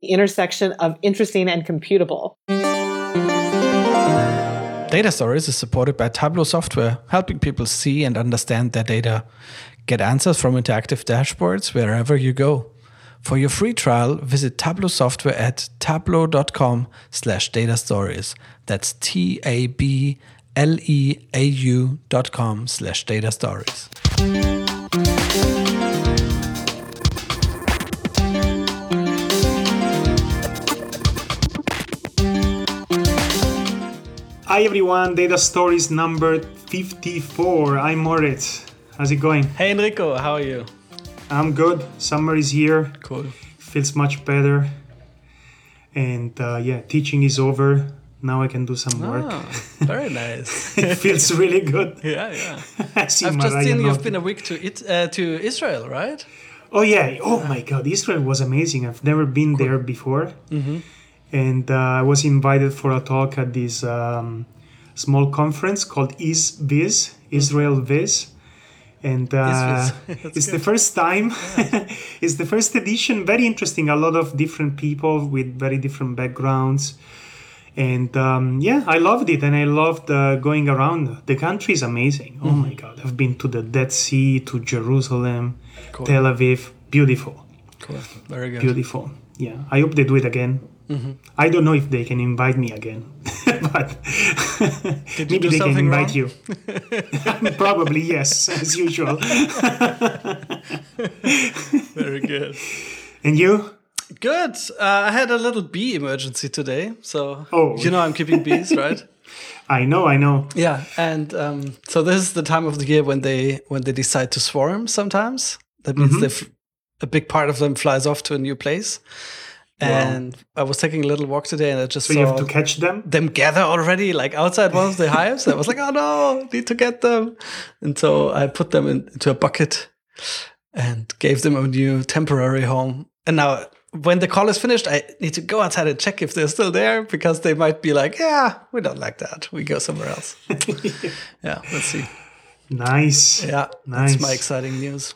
the intersection of interesting and computable. Data Stories is supported by Tableau software, helping people see and understand their data. Get answers from interactive dashboards wherever you go. For your free trial, visit Tableau software at tableau.com slash data stories. That's T A B L E A U dot com slash data stories. Hi everyone, Data Stories number 54. I'm Moritz. How's it going? Hey Enrico, how are you? I'm good. Summer is here. Cool. Feels much better. And uh, yeah, teaching is over. Now I can do some work. Oh, very nice. it feels really good. yeah, yeah. I I've just Miriah seen you've been a week to it uh, to Israel, right? Oh yeah. Oh my God, Israel was amazing. I've never been there before, Mm-hmm. And uh, I was invited for a talk at this um, small conference called ISVIZ, Israel Viz. And uh, it's the first time. it's the first edition. Very interesting. A lot of different people with very different backgrounds. And um, yeah, I loved it, and I loved uh, going around. The country is amazing. Oh Mm-hmm. my God! I've been to the Dead Sea, to Jerusalem, Cool. Tel Aviv. Beautiful, Cool. Very good. beautiful. Yeah, I hope they do it again. Mm-hmm. I don't know if they can invite me again, but maybe they can invite wrong? you. Probably yes, as usual. Very good. And you? Good. Uh, I had a little bee emergency today, so Oh. you know I'm keeping bees, right? I know, I know. Yeah, and um, so this is the time of the year when they when they decide to swarm. Sometimes that means Mm-hmm. they f- a big part of them flies off to a new place. And I was taking a little walk today, and I just So saw you have to catch them. them gather already, like outside one of the hives. I was like, oh no, need to get them. And so I put them in, into a bucket and gave them a new temporary home. And now, when the call is finished, I need to go outside and check if they're still there because they might be like, yeah, we don't like that. We go somewhere else. yeah, let's see. Nice. Yeah, Nice. that's my exciting news.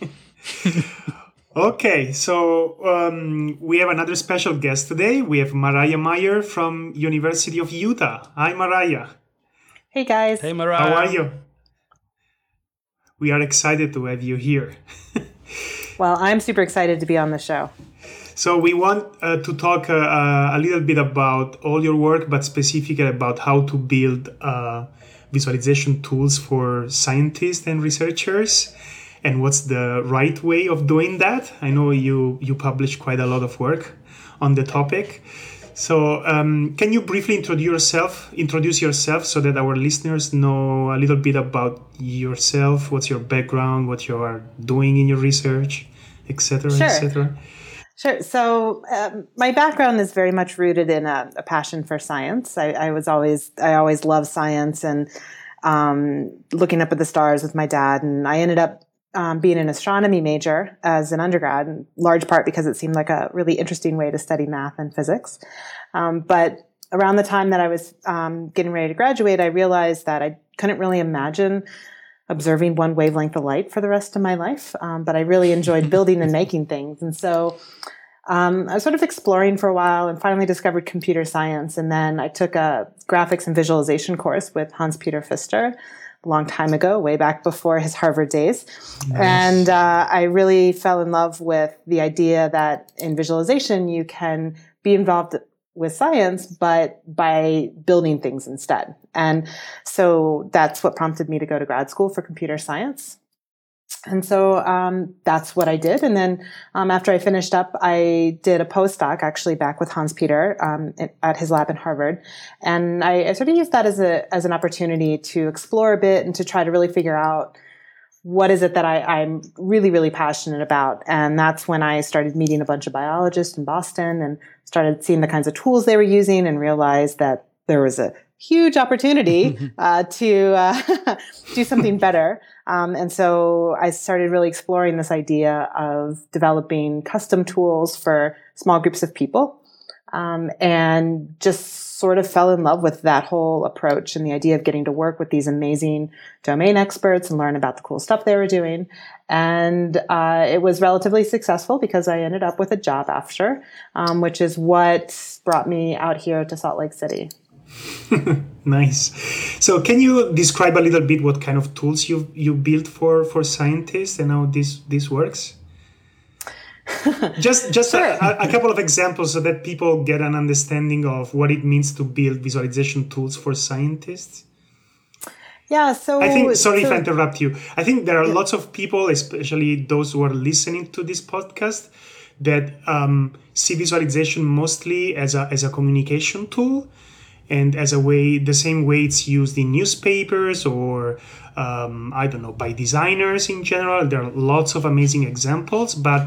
Okay, so um, we have another special guest today. We have Miriah Meyer from University of Utah. Hi, Miriah. Hey guys. Hey, Miriah. How are you? We are excited to have you here. Well, I'm super excited to be on the show. So we want uh, to talk uh, uh, a little bit about all your work, but specifically about how to build uh, visualization tools for scientists and researchers, and what's the right way of doing that. I know you you publish quite a lot of work on the topic. So um, can you briefly introduce yourself? Introduce yourself so that our listeners know a little bit about yourself. What's your background? What you are doing in your research, etc., Sure. etc. Sure. So um, my background is very much rooted in a, a passion for science. I, I was always I always loved science and um, looking up at the stars with my dad. And I ended up um, being an astronomy major as an undergrad, in large part because it seemed like a really interesting way to study math and physics. Um, but around the time that I was um, getting ready to graduate, I realized that I couldn't really imagine observing one wavelength of light for the rest of my life. Um, but I really enjoyed building and making things. And so um, I was sort of exploring for a while and finally discovered computer science. And then I took a graphics and visualization course with Hanspeter Pfister a long time ago, way back before his Harvard days. And uh, I really fell in love with the idea that in visualization, you can be involved with science, but by building things instead. And so that's what prompted me to go to grad school for computer science. And so um, that's what I did. And then um, after I finished up, I did a postdoc actually back with Hanspeter um, at- his lab in Harvard. And I, I sort of used that as a as an opportunity to explore a bit and to try to really figure out what is it that I, I'm really, really passionate about. And that's when I started meeting a bunch of biologists in Boston and started seeing the kinds of tools they were using and realized that there was a huge opportunity uh, to uh, do something better. Um, and so I started really exploring this idea of developing custom tools for small groups of people. Um, and just sort of fell in love with that whole approach and the idea of getting to work with these amazing domain experts and learn about the cool stuff they were doing. And uh, it was relatively successful because I ended up with a job after, um, which is what brought me out here to Salt Lake City. nice. So, can you describe a little bit what kind of tools you you built for for scientists and how this this works? just just sure. a, a, couple of examples so that people get an understanding of what it means to build visualization tools for scientists. Yeah, so I think sorry so, if I interrupt you. I think there are yeah. lots of people, especially those who are listening to this podcast, that um, see visualization mostly as a as a communication tool and as a way the same way it's used in newspapers or um, i don't know by designers in general there are lots of amazing examples but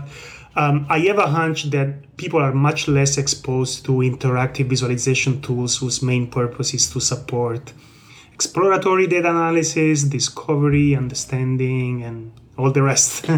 um, I have a hunch that people are much less exposed to interactive visualization tools whose main purpose is to support exploratory data analysis, discovery, understanding, and all the rest.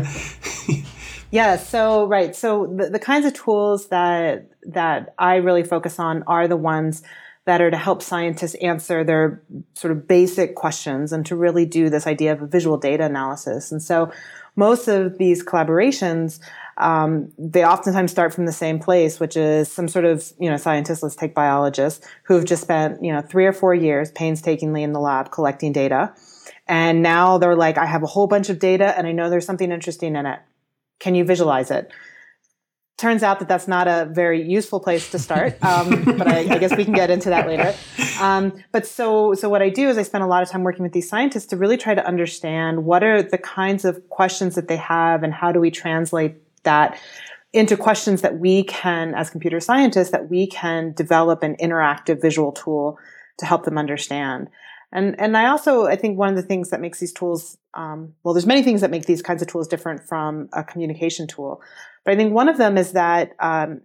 yeah, so right. So the, the kinds of tools that that I really focus on are the ones that are to help scientists answer their sort of basic questions and to really do this idea of a visual data analysis. And so most of these collaborations um, they oftentimes start from the same place, which is some sort of, you know, scientists, let's take biologists, who have just spent, you know, three or four years painstakingly in the lab collecting data. And now they're like, I have a whole bunch of data and I know there's something interesting in it. Can you visualize it? Turns out that that's not a very useful place to start, um, but I, I, guess we can get into that later. Um, but so, so what I do is I spend a lot of time working with these scientists to really try to understand what are the kinds of questions that they have and how do we translate that into questions that we can, as computer scientists, that we can develop an interactive visual tool to help them understand. And and I also I think one of the things that makes these tools um, well, there's many things that make these kinds of tools different from a communication tool, but I think one of them is that um,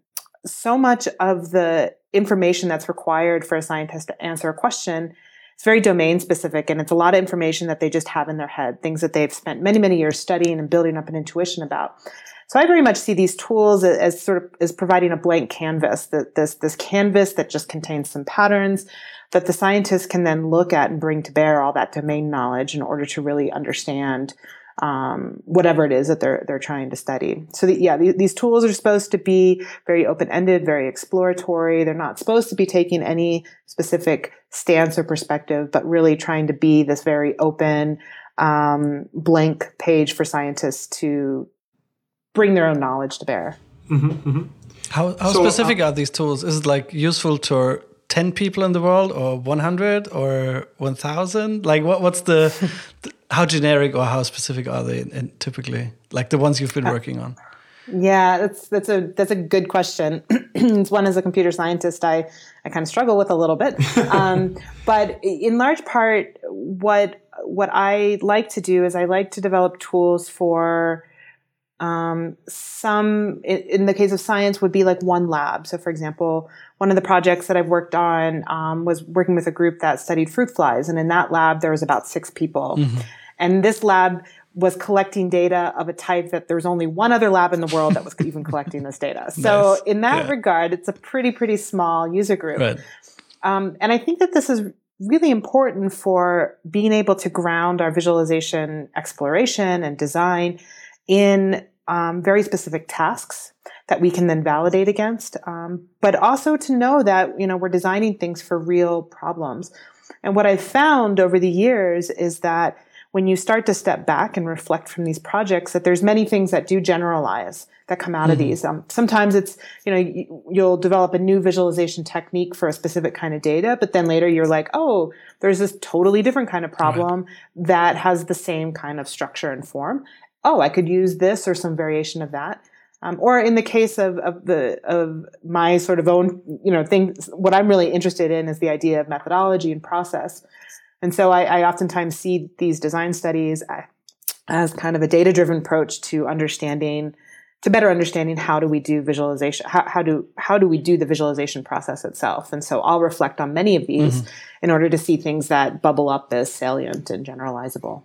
so much of the information that's required for a scientist to answer a question it's very domain specific and it's a lot of information that they just have in their head, things that they've spent many, many years studying and building up an intuition about. So I very much see these tools as, sort of as providing a blank canvas, that this this canvas that just contains some patterns that the scientists can then look at and bring to bear all that domain knowledge in order to really understand um, whatever it is that they're they're trying to study. So the, yeah, the, these tools are supposed to be very open ended, very exploratory. They're not supposed to be taking any specific stance or perspective, but really trying to be this very open, um, blank page for scientists to bring their own knowledge to bear. Mm-hmm, mm-hmm. How, how so, specific uh, are these tools? Is it like useful to 10 people in the world or 100 or 1000? Like what, what's the, the, how generic or how specific are they in, in typically? Like the ones you've been uh, working on? Yeah, that's that's a that's a good question. it's one as a computer scientist I I kind of struggle with a little bit, um, but in large part, what what I like to do is I like to develop tools for um, some, in, the case of science, would be like one lab. So, for example, one of the projects that I've worked on um, was working with a group that studied fruit flies, and in that lab there was about six people. Mm-hmm. And this lab was collecting data of a type that there was only one other lab in the world that was even collecting this data. So, nice. in that yeah. regard, it's a pretty, pretty small user group. Right. Um, and I think that this is really important for being able to ground our visualization exploration and design in um, very specific tasks that we can then validate against, um, but also to know that you know we're designing things for real problems. And what I've found over the years is that when you start to step back and reflect from these projects, that there's many things that do generalize that come out mm-hmm. of these. Um, sometimes it's you know you'll develop a new visualization technique for a specific kind of data, but then later you're like, oh, there's this totally different kind of problem right. that has the same kind of structure and form, oh, I could use this or some variation of that. Um, or in the case of, of the of my sort of own you know thing what i'm really interested in is the idea of methodology and process and so i, I oftentimes see these design studies as kind of a data driven approach to understanding to better understanding how do we do visualization how, how do how do we do the visualization process itself and so i'll reflect on many of these mm-hmm. in order to see things that bubble up as salient and generalizable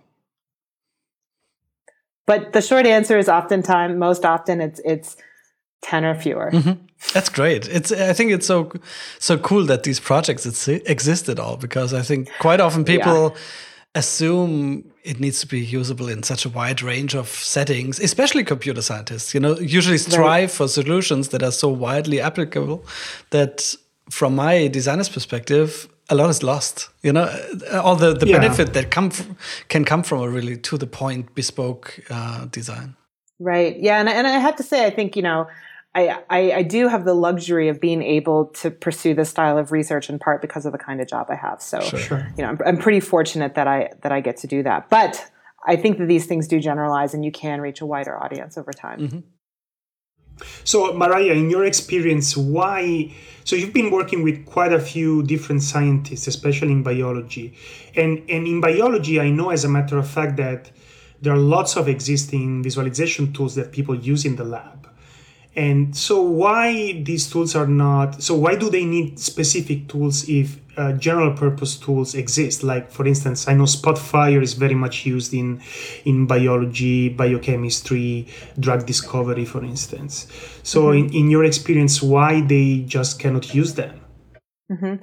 but the short answer is oftentimes, most often, it's it's 10 or fewer. Mm-hmm. That's great. It's I think it's so so cool that these projects exist at all because I think quite often people yeah. assume it needs to be usable in such a wide range of settings, especially computer scientists. You know, usually strive for solutions that are so widely applicable that from my designer's perspective, a lot is lost. You know, all the, the yeah. benefit that come from, can come from a really to the point bespoke uh, design. Right. Yeah. And, and I have to say, I think, you know, I, I, I, do have the luxury of being able to pursue this style of research in part because of the kind of job I have. So, sure. you know, I'm, I'm, pretty fortunate that I that I get to do that. But I think that these things do generalize, and you can reach a wider audience over time. Mm-hmm. So, Miriah, in your experience, why? So, you've been working with quite a few different scientists, especially in biology, and and in biology, I know as a matter of fact that there are lots of existing visualization tools that people use in the lab and so why these tools are not so why do they need specific tools if uh, general purpose tools exist like for instance i know spotfire is very much used in in biology biochemistry drug discovery for instance so mm-hmm. in, in your experience why they just cannot use them mm-hmm.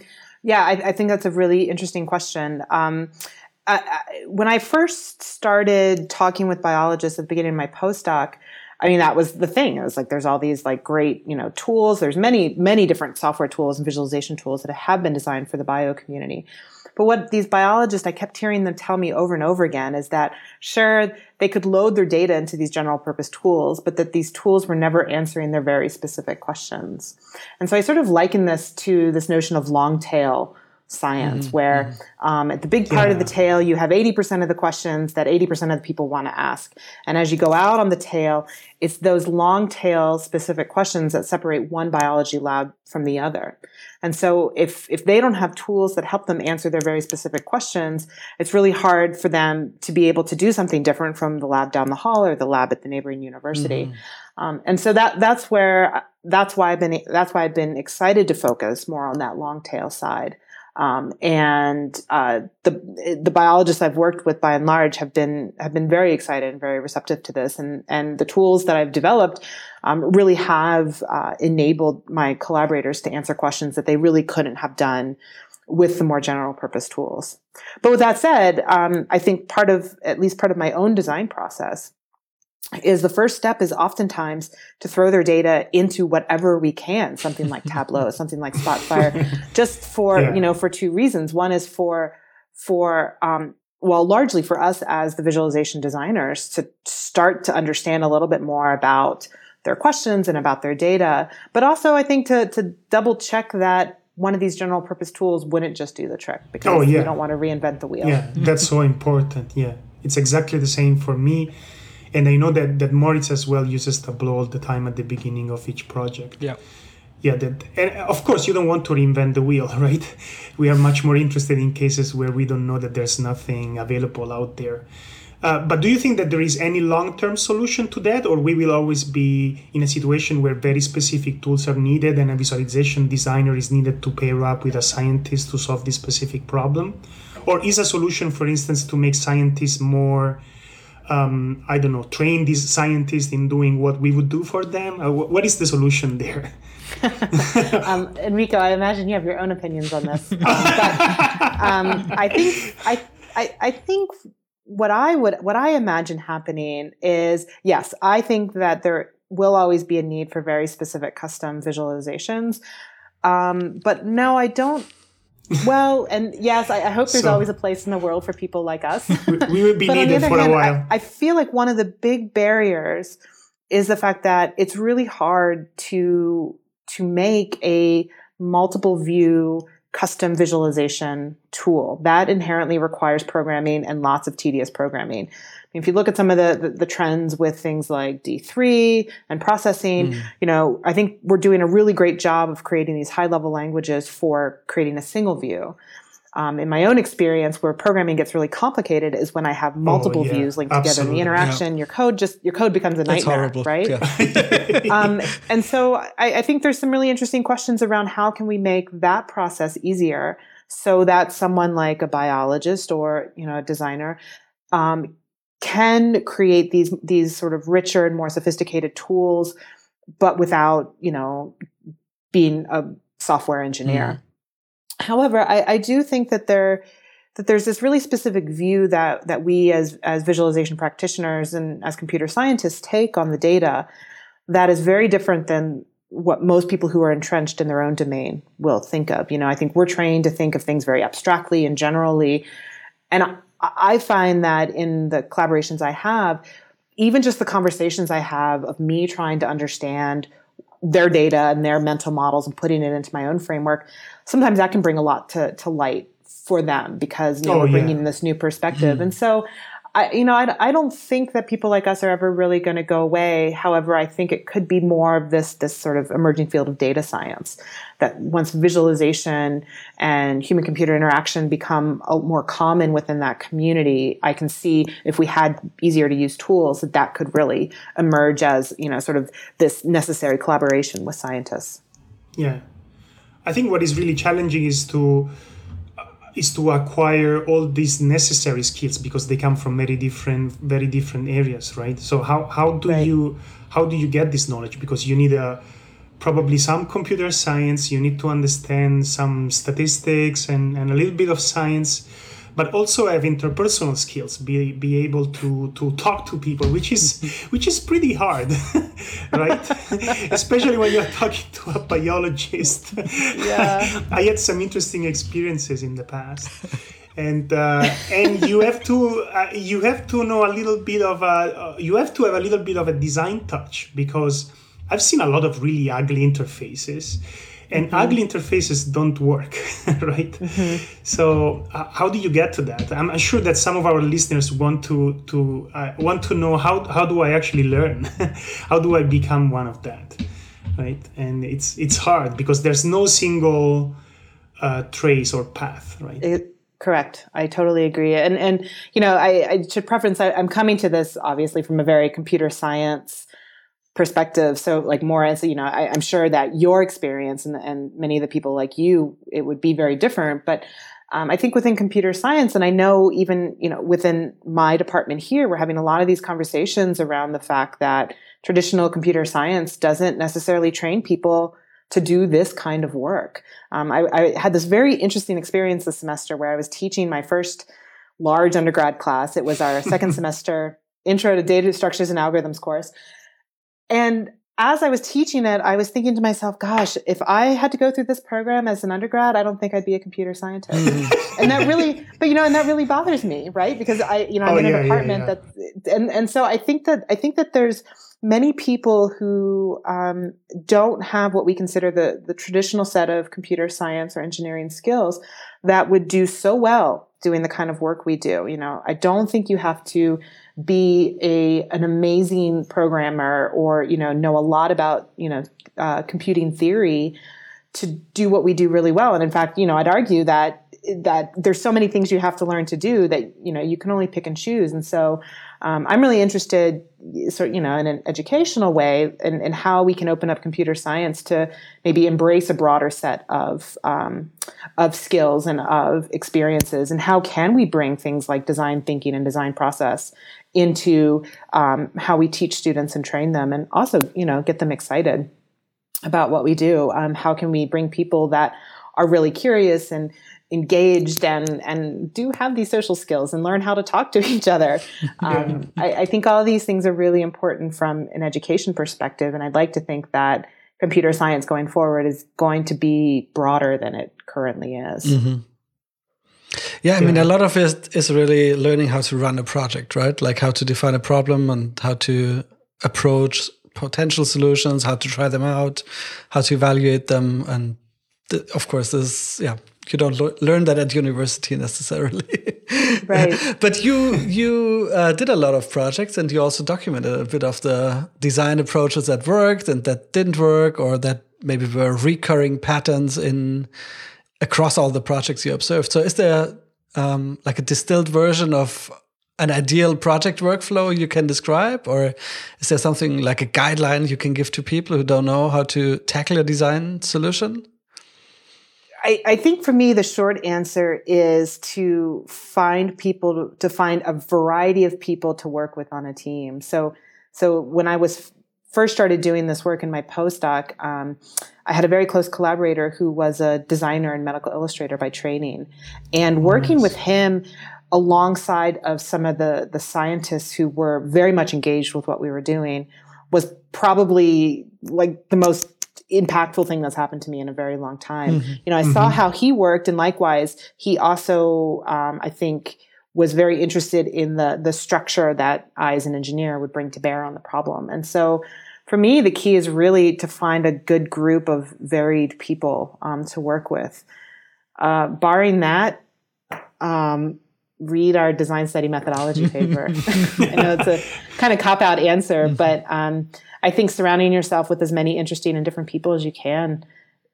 yeah I, I, think that's a really interesting question um, I, when i first started talking with biologists at the beginning of my postdoc I mean, that was the thing. It was like there's all these like great, you know, tools. There's many, many different software tools and visualization tools that have been designed for the bio community. But what these biologists, I kept hearing them tell me over and over again is that sure, they could load their data into these general purpose tools, but that these tools were never answering their very specific questions. And so I sort of liken this to this notion of long tail science, mm-hmm. where mm-hmm. um, at the big part yeah. of the tail, you have 80% of the questions that 80% of the people want to ask. And as you go out on the tail, it's those long tail specific questions that separate one biology lab from the other. And so if, if they don't have tools that help them answer their very specific questions, it's really hard for them to be able to do something different from the lab down the hall or the lab at the neighboring university. Mm-hmm. Um, and so that that's where that's why I've been that's why I've been excited to focus more on that long tail side. Um, and uh, the the biologists I've worked with, by and large, have been have been very excited and very receptive to this. And and the tools that I've developed um, really have uh, enabled my collaborators to answer questions that they really couldn't have done with the more general purpose tools. But with that said, um, I think part of at least part of my own design process is the first step is oftentimes to throw their data into whatever we can, something like Tableau, something like Spotfire, just for, yeah. you know, for two reasons. One is for, for, um, well, largely for us as the visualization designers to start to understand a little bit more about their questions and about their data, but also I think to, to double check that one of these general purpose tools wouldn't just do the trick because oh, yeah. we don't want to reinvent the wheel. Yeah, that's so important. Yeah, it's exactly the same for me and I know that that Moritz as well uses Tableau all the time at the beginning of each project. Yeah. Yeah, that and of course you don't want to reinvent the wheel, right? We are much more interested in cases where we don't know that there's nothing available out there. Uh, but do you think that there is any long-term solution to that, or we will always be in a situation where very specific tools are needed and a visualization designer is needed to pair up with a scientist to solve this specific problem? Or is a solution, for instance, to make scientists more um, I don't know, train these scientists in doing what we would do for them? Uh, what is the solution there? um, Enrico, I imagine you have your own opinions on this. Um, but um, I think I, I, I think what I would what I imagine happening is yes, I think that there will always be a need for very specific custom visualizations. Um, but no, I don't well, and yes, I, I hope there's so, always a place in the world for people like us. we would be needed for hand, a while. I, I feel like one of the big barriers is the fact that it's really hard to to make a multiple view custom visualization tool. That inherently requires programming and lots of tedious programming. If you look at some of the, the, the trends with things like D3 and processing, mm. you know, I think we're doing a really great job of creating these high level languages for creating a single view. Um, in my own experience, where programming gets really complicated is when I have oh, multiple oh, yeah. views linked Absolutely. together in the interaction. Yeah. Your code just your code becomes a nightmare, right? Yeah. um, and so I, I, think there's some really interesting questions around how can we make that process easier so that someone like a biologist or you know a designer um, can create these these sort of richer and more sophisticated tools but without, you know, being a software engineer. Mm. However, I, I do think that there that there's this really specific view that that we as as visualization practitioners and as computer scientists take on the data that is very different than what most people who are entrenched in their own domain will think of. You know, I think we're trained to think of things very abstractly and generally. And I, find that in the collaborations I have, even just the conversations I have of me trying to understand their data and their mental models and putting it into my own framework, sometimes that can bring a lot to, to light for them because you know, oh, we're bringing yeah. this new perspective. Mm-hmm. And so I, you know, I, I don't think that people like us are ever really going to go away. However, I think it could be more of this this sort of emerging field of data science. That once visualization and human computer interaction become more common within that community, I can see if we had easier to use tools that that could really emerge as you know sort of this necessary collaboration with scientists. Yeah, I think what is really challenging is to is to acquire all these necessary skills because they come from very different very different areas right so how how do right. you how do you get this knowledge because you need a probably some computer science you need to understand some statistics and, and a little bit of science but also have interpersonal skills be, be able to to talk to people which is which is pretty hard right? Especially when you're talking to a biologist. Yeah. I had some interesting experiences in the past. And uh, and you have to uh, you have to know a little bit of a uh, you have to have a little bit of a design touch because I've seen a lot of really ugly interfaces and mm-hmm. ugly interfaces don't work right mm-hmm. so uh, how do you get to that i'm sure that some of our listeners want to to uh, want to know how how do i actually learn how do i become one of that right and it's it's hard because there's no single uh, trace or path right it- Correct. I totally agree. And and you know, I, I should preference I, am coming to this obviously from a very computer science perspective. So like more as, you know, I, am sure that your experience and, and many of the people like you, it would be very different. But um, I think within computer science, and I know even, you know, within my department here, we're having a lot of these conversations around the fact that traditional computer science doesn't necessarily train people to do this kind of work. Um, I, I had this very interesting experience this semester where I was teaching my first large undergrad class. It was our second semester intro to data structures and algorithms course. And as I was teaching it, I was thinking to myself, gosh, if I had to go through this program as an undergrad, I don't think I'd be a computer scientist. And that really, but you know, and that really bothers me, right? Because I, you know, I'm oh, in yeah, an department yeah, yeah. that, and, and so I think that, I think that there's many people who um, don't have what we consider the, the traditional set of computer science or engineering skills that would do so well doing the kind of work we do. You know, I don't think you have to be a an amazing programmer or you know know a lot about you know uh, computing theory to do what we do really well. And in fact, you know, I'd argue that that there's so many things you have to learn to do that you know you can only pick and choose. And so um, I'm really interested, so you know, in an educational way, in, how we can open up computer science to maybe embrace a broader set of um, of skills and of experiences, and how can we bring things like design thinking and design process into um, how we teach students and train them, and also you know get them excited about what we do. Um, how can we bring people that are really curious and engaged and and do have these social skills and learn how to talk to each other. Um, I, I, think all of these things are really important from an education perspective, and I'd like to think that computer science going forward is going to be broader than it currently is. Mm-hmm. Yeah, I mean, a lot of it is really learning how to run a project, right? Like how to define a problem and how to approach potential solutions, how to try them out, how to evaluate them, and th- of course, this yeah you don't lo- learn that at university necessarily. right. but you you uh, did a lot of projects, and you also documented a bit of the design approaches that worked and that didn't work, or that maybe were recurring patterns in across all the projects you observed. So, is there um, like a distilled version of an ideal project workflow you can describe, or is there something like a guideline you can give to people who don't know how to tackle a design solution? I, I, think for me, the short answer is to find people, to find a variety of people to work with on a team. So, so when I was first started doing this work in my postdoc, um, I had a very close collaborator who was a designer and medical illustrator by training. And working nice. with him alongside of some of the, the scientists who were very much engaged with what we were doing was probably like the most impactful thing that's happened to me in a very long time. Mm-hmm. You know, I mm-hmm. saw how he worked, and likewise, he also, um, I think, was very interested in the the structure that I, as an engineer, would bring to bear on the problem. And so, for me, the key is really to find a good group of varied people um, to work with. Uh, barring that, um, read our design study methodology paper. I know it's a kind of cop out answer, mm-hmm. but um, I think surrounding yourself with as many interesting and different people as you can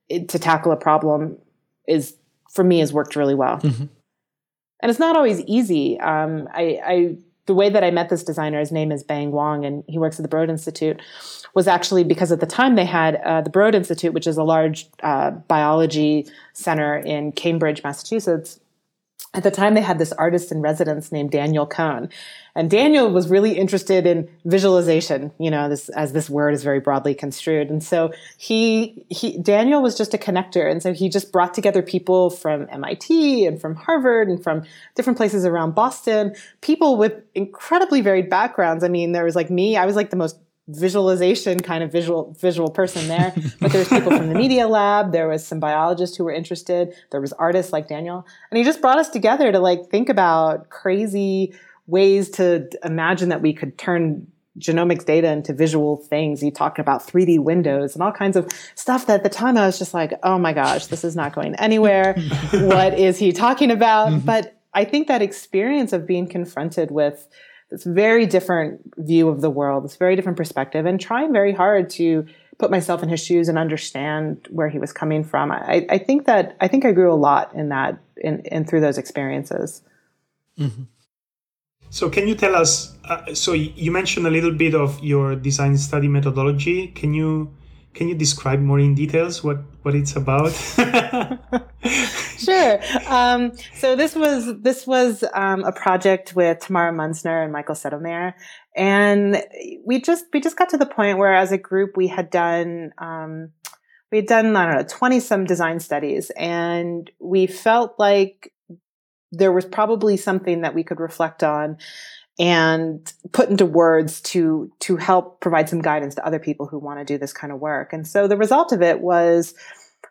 it, to tackle a problem is, for me, has worked really well. Mm-hmm. And it's not always easy. Um, I, I the way that I met this designer, his name is Bang Wong, and he works at the Broad Institute, was actually because at the time they had uh, the Broad Institute, which is a large uh, biology center in Cambridge, Massachusetts at the time they had this artist in residence named Daniel Kohn. And Daniel was really interested in visualization, you know, this as this word is very broadly construed. And so he he Daniel was just a connector. And so he just brought together people from MIT and from Harvard and from different places around Boston, people with incredibly varied backgrounds. I mean, there was like me, I was like the most visualization kind of visual visual person there but there was people from the media lab there was some biologists who were interested there was artists like daniel and he just brought us together to like think about crazy ways to imagine that we could turn genomics data into visual things he talked about 3d windows and all kinds of stuff that at the time i was just like oh my gosh this is not going anywhere what is he talking about mm-hmm. but i think that experience of being confronted with this very different view of the world, this very different perspective, and trying very hard to put myself in his shoes and understand where he was coming from. I, I think that I think I grew a lot in that in, in through those experiences. Mm-hmm. So, can you tell us? Uh, so, you mentioned a little bit of your design study methodology. Can you can you describe more in details what what it's about? sure. Um, so this was this was um, a project with Tamara Munzner and Michael Sedlmair, and we just we just got to the point where, as a group, we had done. Um, we had done, I don't know, 20 some design studies, and we felt like there was probably something that we could reflect on and put into words to to help provide some guidance to other people who want to do this kind of work. And so the result of it was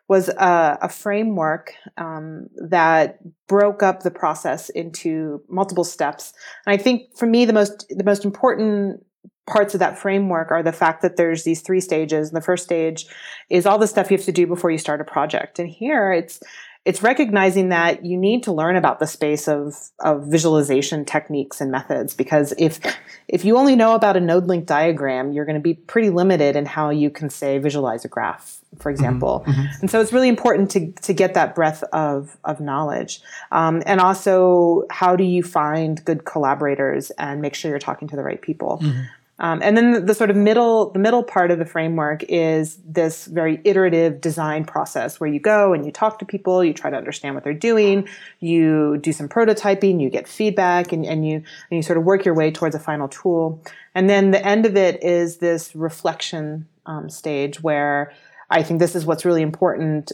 was a, a framework um, that broke up the process into multiple steps. And I think for me, the most the most important parts of that framework are the fact that there's these three stages. And the first stage is all the stuff you have to do before you start a project. And here it's it's recognizing that you need to learn about the space of, of visualization techniques and methods because if if you only know about a node link diagram you're going to be pretty limited in how you can say visualize a graph for mm-hmm. example mm-hmm. and so it's really important to, to get that breadth of, of knowledge um, and also how do you find good collaborators and make sure you're talking to the right people mm-hmm. Um, and then the, the, sort of middle, the middle part of the framework is this very iterative design process where you go and you talk to people, you try to understand what they're doing, you do some prototyping, you get feedback, and, and you and you sort of work your way towards a final tool. And then the end of it is this reflection um, stage where I think this is what's really important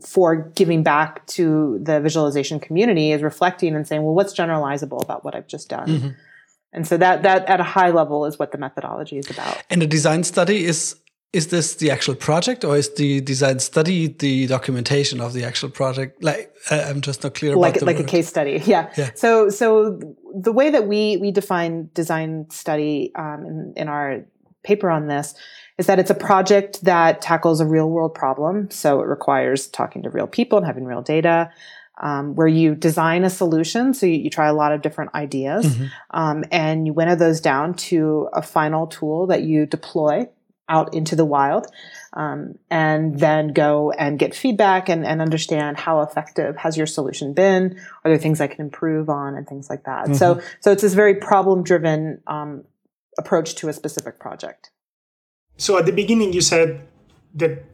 for giving back to the visualization community is reflecting and saying, well, what's generalizable about what I've just done? Mm-hmm. And so that that at a high level is what the methodology is about. And the design study is is this the actual project or is the design study the documentation of the actual project like i'm just not clear like, about like word. a case study yeah. yeah so so the way that we we define design study um, in, in our paper on this is that it's a project that tackles a real world problem so it requires talking to real people and having real data um, where you design a solution. So you, you try a lot of different ideas mm-hmm. um, and you winnow those down to a final tool that you deploy out into the wild um, and then go and get feedback and, and, understand how effective has your solution been are there things i can improve on and things like that mm-hmm. so so it's this very problem driven um, approach to a specific project so at the beginning you said that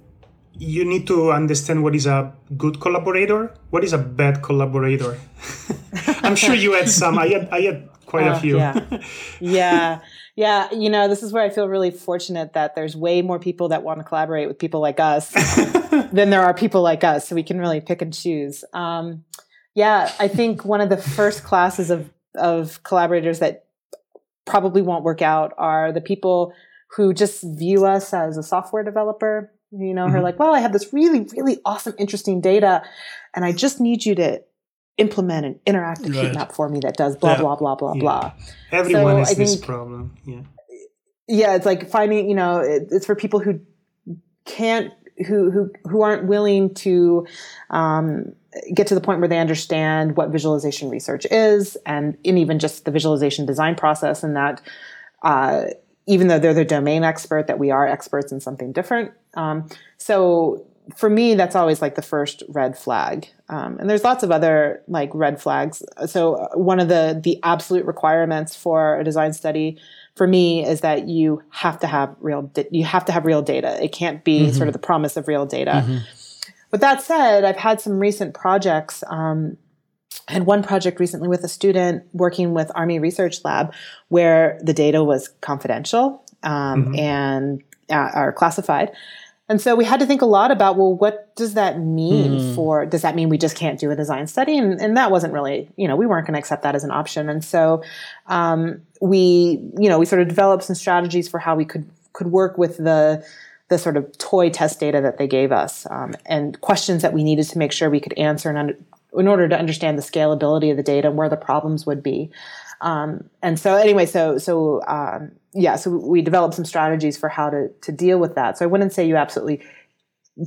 you need to understand what is a good collaborator what is a bad collaborator i'm sure you had some i had i had quite uh, a few yeah yeah Yeah, you know, this is where I feel really fortunate that there's way more people that want to collaborate with people like us than there are people like us. So we can really pick and choose. Um, yeah, I think one of the first classes of, of collaborators that probably won't work out are the people who just view us as a software developer. You know, mm-hmm. who like, well, I have this really, really awesome, interesting data, and I just need you to implement an interactive right. heat map for me that does blah yeah. blah blah blah yeah. blah. Everyone so has this problem. Yeah. Yeah, it's like finding. You know, it, it's for people who can't, who who who aren't willing to um, get to the point where they understand what visualization research is, and in even just the visualization design process, and that. Uh, even though they're the domain expert, that we are experts in something different. Um, so for me, that's always like the first red flag. Um, and there's lots of other like red flags. So uh, one of the the absolute requirements for a design study for me is that you have to have real you have to have real data. It can't be mm-hmm. sort of the promise of real data. Mm-hmm. With that said, I've had some recent projects. Um, I had one project recently with a student working with Army Research Lab where the data was confidential um, mm-hmm. and uh, are classified. And so we had to think a lot about, well, what does that mean mm. for, does that mean we just can't do a design study? And, and that wasn't really, you know, we weren't going to accept that as an option. And so, um, we, you know, we sort of developed some strategies for how we could, could work with the, the sort of toy test data that they gave us, um, and questions that we needed to make sure we could answer and in order to understand the scalability of the data and where the problems would be. Um, and so anyway, so so um, yeah, so we developed some strategies for how to to deal with that. So I wouldn't say you absolutely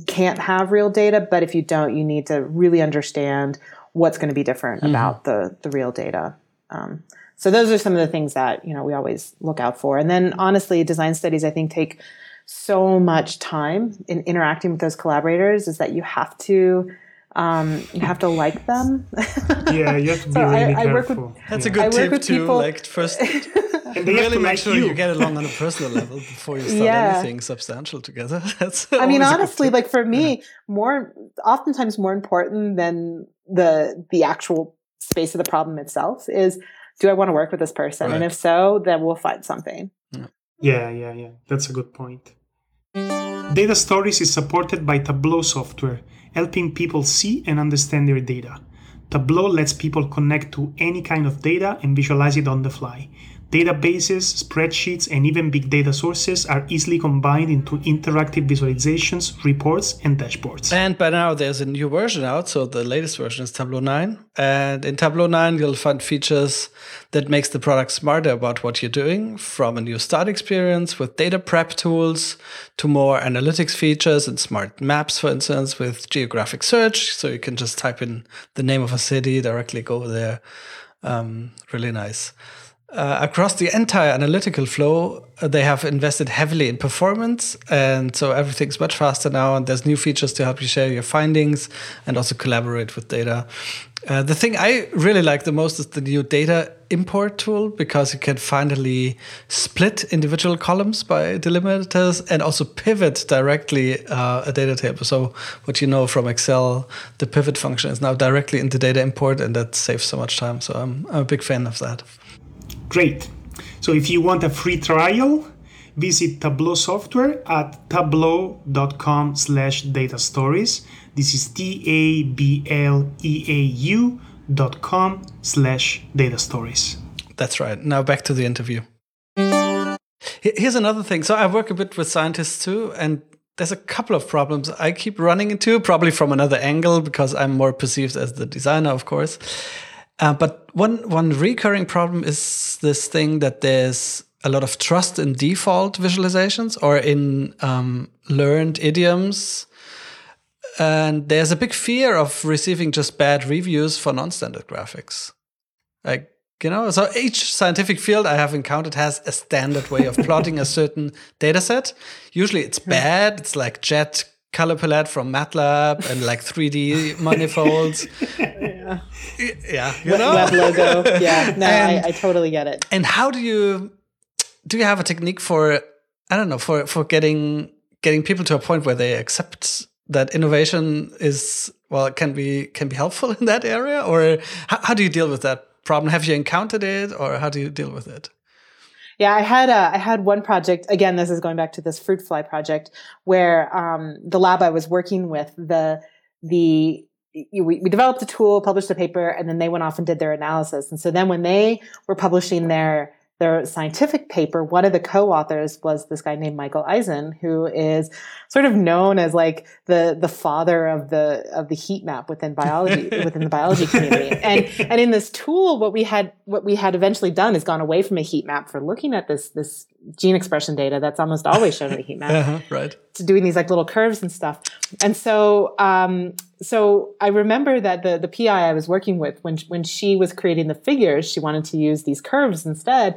can't have real data, but if you don't, you need to really understand what's going to be different mm-hmm. about the the real data. Um, so those are some of the things that you know we always look out for. And then honestly, design studies I think take so much time in interacting with those collaborators is that you have to um, you have to like them. yeah, you have to be so really I, I work with, That's yeah. a good tip too. People. Like first, and they really make sure you. you. get along on a personal level before you start yeah. anything substantial together. That's I mean, honestly, like for me, yeah. more oftentimes more important than the the actual space of the problem itself is do I want to work with this person, right. and if so, then we'll find something. Yeah, yeah, yeah. That's a good point. Data Stories is supported by Tableau software helping people see and understand their data. Tableau lets people connect to any kind of data and visualize it on the fly. Databases, spreadsheets, and even big data sources are easily combined into interactive visualizations, reports, and dashboards. And by now there's a new version out, so the latest version is Tableau 9. And in Tableau 9, you'll find features that makes the product smarter about what you're doing, from a new start experience with data prep tools to more analytics features and smart maps, for instance, with geographic search. So you can just type in the name of a city, directly go there. Um, really nice uh, across the entire analytical flow, uh, they have invested heavily in performance. And so everything's much faster now. And there's new features to help you share your findings and also collaborate with data. Uh, the thing I really like the most is the new data import tool because you can finally split individual columns by delimiters and also pivot directly uh, a data table. So, what you know from Excel, the pivot function is now directly in the data import, and that saves so much time. So, I'm, I'm a big fan of that. Great. So if you want a free trial, visit Tableau software at tableau.com slash data stories. This is T-A-B-L-E-A-U dot com slash data stories. That's right. Now back to the interview. Here's another thing. So I work a bit with scientists too, and there's a couple of problems I keep running into, probably from another angle because I'm more perceived as the designer, of course. Uh, but one one recurring problem is this thing that there's a lot of trust in default visualizations or in um, learned idioms, and there's a big fear of receiving just bad reviews for non-standard graphics. Like you know, so each scientific field I have encountered has a standard way of plotting a certain data set. Usually it's bad. It's like jet color palette from MATLAB and like 3D manifolds. yeah. Yeah. You know? Web logo. Yeah. No, and, I, I totally get it. And how do you do you have a technique for I don't know, for for getting getting people to a point where they accept that innovation is well can be can be helpful in that area or how, how do you deal with that problem have you encountered it or how do you deal with it Yeah, I had a, I had one project. Again, this is going back to this fruit fly project, where um, the lab I was working with the the we, we developed a tool, published a paper, and then they went off and did their analysis. And so then when they were publishing their their scientific paper, one of the co-authors was this guy named Michael Eisen, who is sort of known as like the the father of the of the heat map within biology within the biology community. And and in this tool, what we had what we had eventually done is gone away from a heat map for looking at this this gene expression data that's almost always shown in a heat map. Uh-huh, right. To doing these like little curves and stuff. And so um so I remember that the the PI I was working with when when she was creating the figures, she wanted to use these curves instead.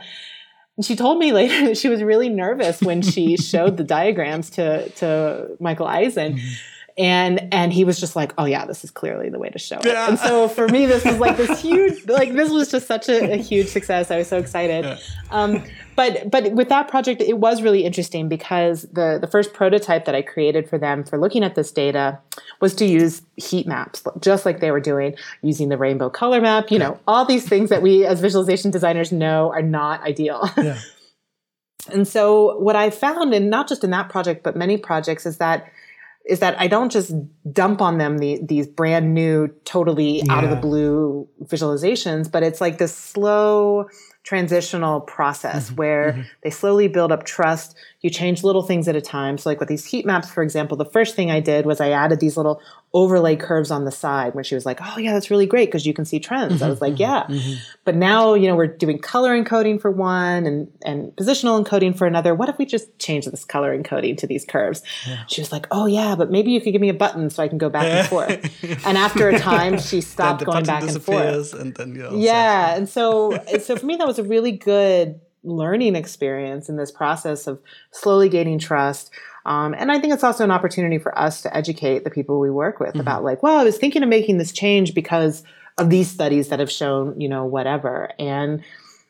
And she told me later that she was really nervous when she showed the diagrams to to Michael Eisen. Mm-hmm. And and he was just like, oh yeah, this is clearly the way to show it. Yeah. And so for me, this was like this huge, like this was just such a, a huge success. I was so excited. Yeah. Um, but but with that project, it was really interesting because the the first prototype that I created for them for looking at this data was to use heat maps, just like they were doing, using the rainbow color map. You know, all these things that we as visualization designers know are not ideal. Yeah. and so what I found, and not just in that project, but many projects, is that is that I don't just dump on them the, these brand new, totally yeah. out of the blue visualizations, but it's like this slow transitional process mm-hmm. where mm-hmm. they slowly build up trust. You change little things at a time. So like with these heat maps, for example, the first thing I did was I added these little overlay curves on the side where she was like, oh yeah, that's really great because you can see trends. I was like, mm-hmm. yeah. Mm-hmm. But now, you know, we're doing color encoding for one and, and positional encoding for another. What if we just change this color encoding to these curves? Yeah. She was like, oh yeah, but maybe you could give me a button so I can go back and forth. and after a time, she stopped going back and forth. And then, know, yeah. And so, so for me, that was a really good learning experience in this process of slowly gaining trust. Um, and I think it's also an opportunity for us to educate the people we work with mm-hmm. about like, well, I was thinking of making this change because of these studies that have shown, you know, whatever. And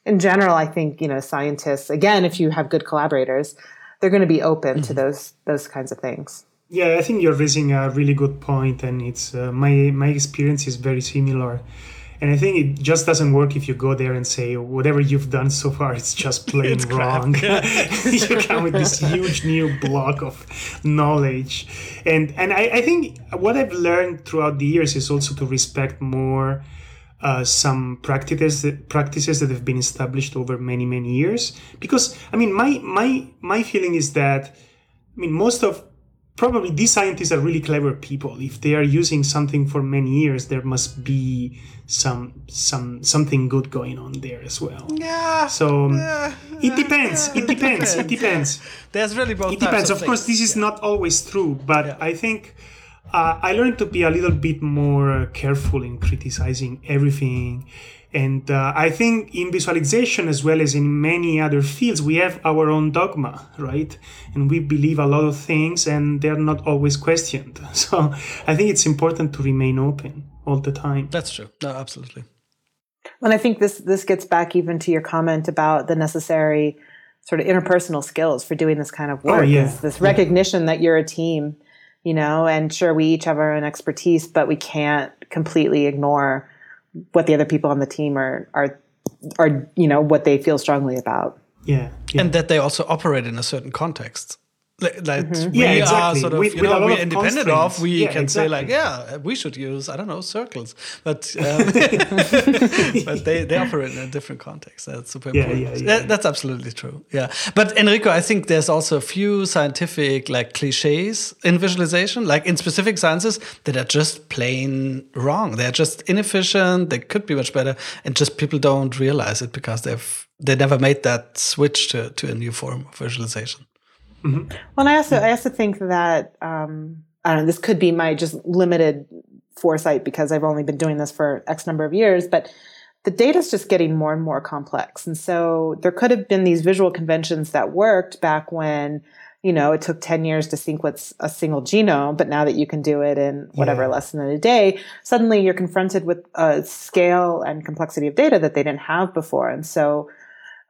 in general, I think, you know, scientists, again, if you have good collaborators, they're going to be open mm-hmm. to those, those kinds of things. Yeah, I think you're raising a really good point, and it's uh, my my experience is very similar. And I think it just doesn't work if you go there and say whatever you've done so far it's just plain it's wrong. you come with this huge new block of knowledge, and and I, I think what I've learned throughout the years is also to respect more uh, some practices that, practices that have been established over many many years. Because I mean, my my my feeling is that I mean most of probably these scientists are really clever people. If they are using something for many years, there must be some some something good going on there as well. Yeah. So yeah, it depends. Yeah, it depends. It depends. There's really both. It depends. Of, of course, this is yeah. not always true, but I think. Uh, I learned to be a little bit more careful in criticizing everything and uh, I think in visualization, as well as in many other fields, we have our own dogma, right? And we believe a lot of things and they're not always questioned. So I think it's important to remain open all the time. That's true. No, absolutely. And I think this this gets back even to your comment about the necessary sort of interpersonal skills for doing this kind of work. Oh, yeah. This recognition yeah. that you're a team, you know, and sure we each have our own expertise, but we can't completely ignore what the other people on the team are are are you know what they feel strongly about. Yeah, yeah. and that they also operate in a certain context that mm-hmm. we yeah, exactly. are sort of with, you know we're independent of we yeah, can exactly. say like yeah we should use i don't know circles but um, but they, they operate in a different context. That's super important yeah, yeah, that, that's absolutely true. Yeah. But enrico i think there's also a few scientific like cliches in visualization like in specific sciences that are just plain wrong. They're just inefficient. They could be much better. And just people don't realize it because they've they never made that switch to, to a new form of visualization Mm-hmm. Well, I also I also think that um, I don't know. This could be my just limited foresight because I've only been doing this for X number of years, but the data is just getting more and more complex, and so there could have been these visual conventions that worked back when you know it took 10 years to sequence a single genome but now that you can do it in whatever yeah. less than a day suddenly you're confronted with a scale and complexity of data that they didn't have before and so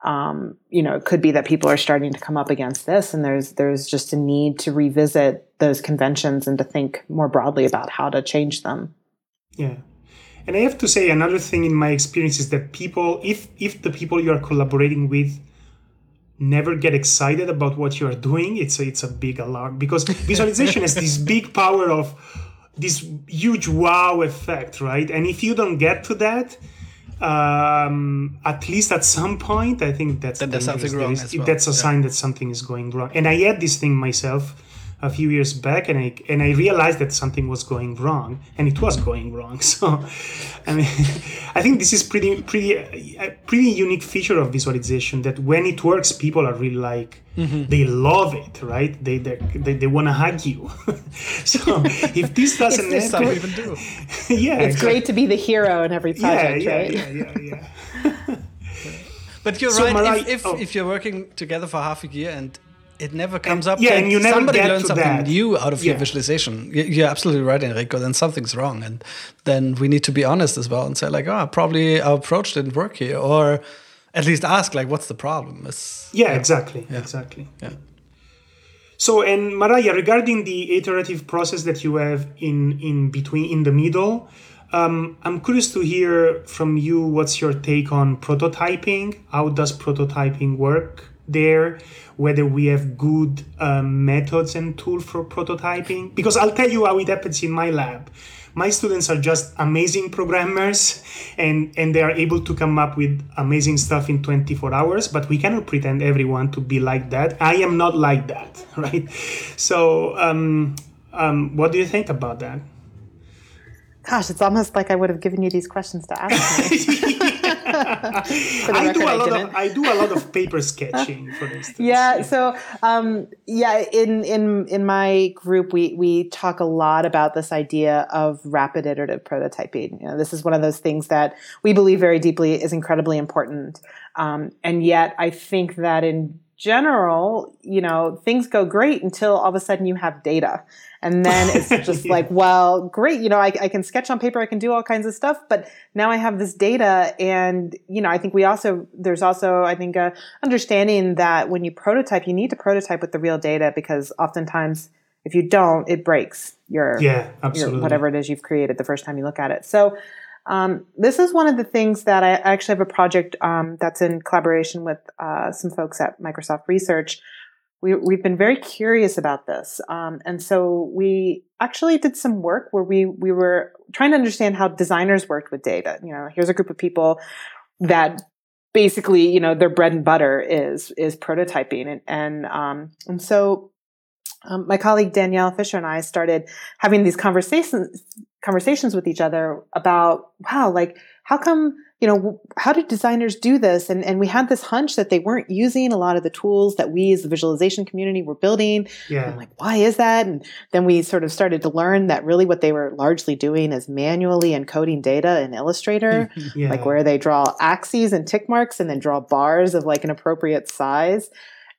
um, you know, it could be that people are starting to come up against this, and there's there's just a need to revisit those conventions and to think more broadly about how to change them. Yeah, and I have to say another thing in my experience is that people, if if the people you are collaborating with never get excited about what you are doing, it's a, it's a big alarm because visualization has this big power of this huge wow effect, right? And if you don't get to that, um, at least at some point, I think that's there's something wrong. Is, well. That's a yeah. sign that something is going wrong. And I had this thing myself a few years back, and I and I realized that something was going wrong, and it was going wrong. So, I mean, I think this is pretty pretty a pretty unique feature of visualization that when it works, people are really like mm-hmm. they love it, right? They they they, they want to hug you. so if this doesn't it's happen, even do. yeah, it's exactly. great to be the hero in every project, yeah, right? Yeah, yeah, yeah. yeah. But you're so right. Miriah, if if, oh. if, you're working together for half a year and it never comes and, up. Yeah, and you never somebody get learns to something that. new out of yeah. your visualization. You're absolutely right, Enrico. Then something's wrong, and then we need to be honest as well and say like, oh, probably our approach didn't work here, or at least ask like, what's the problem? It's, yeah, yeah, exactly, yeah. exactly. Yeah. So, and Miriah, regarding the iterative process that you have in in between, in the middle. Um, I'm curious to hear from you what's your take on prototyping? How does prototyping work there? whether we have good um, methods and tools for prototyping. Because I'll tell you how it happens in my lab. My students are just amazing programmers and, and they are able to come up with amazing stuff in 24 hours, but we cannot pretend everyone to be like that. I am not like that, right? So, um, um, what do you think about that? Gosh, it's almost like I would have given you these questions to ask me. I do a lot of I do a lot of paper sketching, for instance. Yeah. So um, yeah, in in in my group, we we talk a lot about this idea of rapid iterative prototyping. You know, this is one of those things that we believe very deeply is incredibly important, um, and yet I think that in general, you know, things go great until all of a sudden you have data. And then it's just like, well, great, you know, I, I, can sketch on paper, I can do all kinds of stuff, but now I have this data. And, you know, I think we also, there's also, I think, a understanding that when you prototype, you need to prototype with the real data because oftentimes if you don't, it breaks your, yeah, absolutely. Your, whatever it is you've created the first time you look at it. So, um, this is one of the things that I actually have a project um, that's in collaboration with uh, some folks at Microsoft Research. We, have been very curious about this, um, and so we actually did some work where we we were trying to understand how designers worked with data. You know, here's a group of people that basically, you know, their bread and butter is is prototyping, and and um, and so um, my colleague Danyel Fisher and I started having these conversations conversations with each other about wow like how come you know how did designers do this? And and we had this hunch that they weren't using a lot of the tools that we as the visualization community were building. Yeah. Like why is that? And then we sort of started to learn that really what they were largely doing is manually encoding data in illustrator. Yeah. like where they draw axes and tick marks and then draw bars of like an appropriate size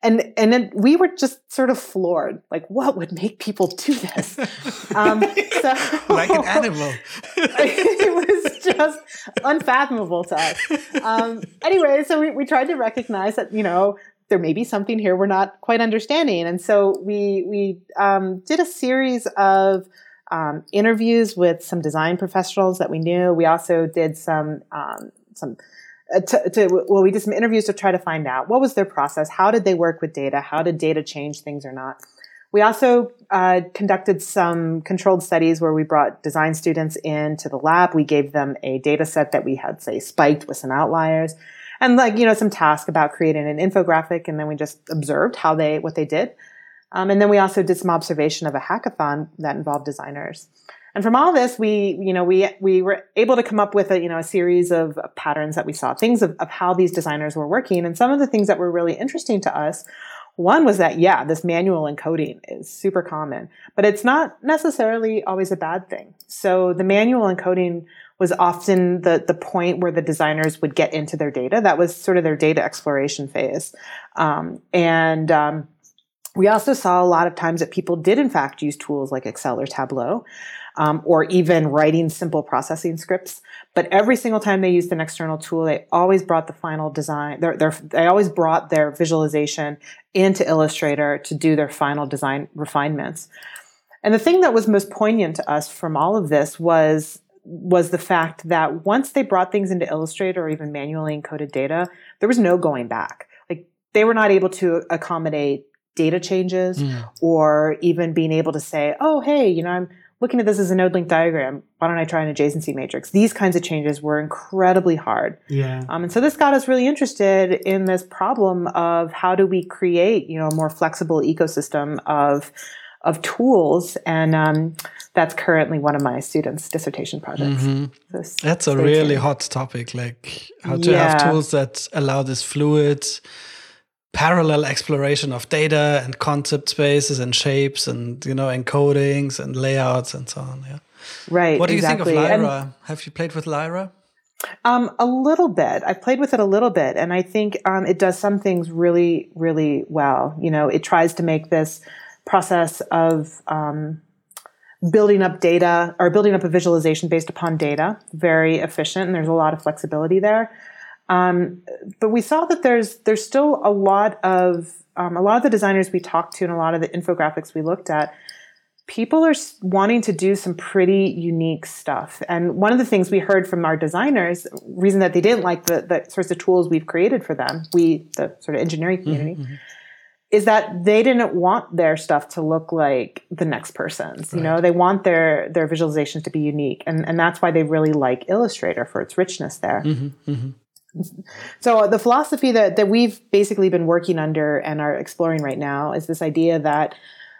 and and then we were just sort of floored like what would make people do this? Um, so like an animal. It was just unfathomable to us. Um, anyway so we, we tried to recognize that you know there may be something here we're not quite understanding. And so we we um, did a series of um, interviews with some design professionals that we knew. We also did some um, some to, to, well, we did some interviews to try to find out what was their process, how did they work with data, how did data change things or not. We also uh, conducted some controlled studies where we brought design students into the lab. We gave them a data set that we had, say, spiked with some outliers and like, you know, some task about creating an infographic. And then we just observed how they, what they did. Um, and then we also did some observation of a hackathon that involved designers. And from all this, we, you know, we, we were able to come up with a, you know, a series of patterns that we saw, things of, of how these designers were working. And some of the things that were really interesting to us one was that, yeah, this manual encoding is super common, but it's not necessarily always a bad thing. So the manual encoding was often the, the point where the designers would get into their data. That was sort of their data exploration phase. Um, and, um, we also saw a lot of times that people did in fact use tools like Excel or Tableau um, or even writing simple processing scripts. But every single time they used an external tool, they always brought the final design. Their, their, they always brought their visualization into Illustrator to do their final design refinements. And the thing that was most poignant to us from all of this was was the fact that once they brought things into Illustrator or even manually encoded data, there was no going back Like they were not able to accommodate data changes mm. or even being able to say, oh, hey, you know, I'm looking at this as a node link diagram. Why don't I try an adjacency matrix? These kinds of changes were incredibly hard. Yeah. Um, and so this got us really interested in this problem of how do we create, you know, a more flexible ecosystem of of tools, and um, that's currently one of my students' dissertation projects. Mm-hmm. So that's a really tuned. hot topic, like how to yeah. have tools that allow this fluid parallel exploration of data and concept spaces and shapes and you know encodings and layouts and so on yeah. Right what do exactly. you think of lyra and, have you played with lyra? Um, a little bit. I've played with it a little bit and i think um, it does some things really really well. You know it tries to make this process of um, building up data or building up a visualization based upon data very efficient and there's a lot of flexibility there um, but we saw that there's there's still a lot of um, a lot of the designers we talked to and a lot of the infographics we looked at. People are wanting to do some pretty unique stuff. And one of the things we heard from our designers, reason that they didn't like the, the sorts of tools we've created for them, we, the sort of engineering mm-hmm, community, mm-hmm, is that they didn't want their stuff to look like the next person's. Right. You know, they want their their visualizations to be unique. And, and that's why they really like Illustrator for its richness there. Mm-hmm, mm-hmm. So the philosophy that, that we've basically been working under and are exploring right now is this idea that,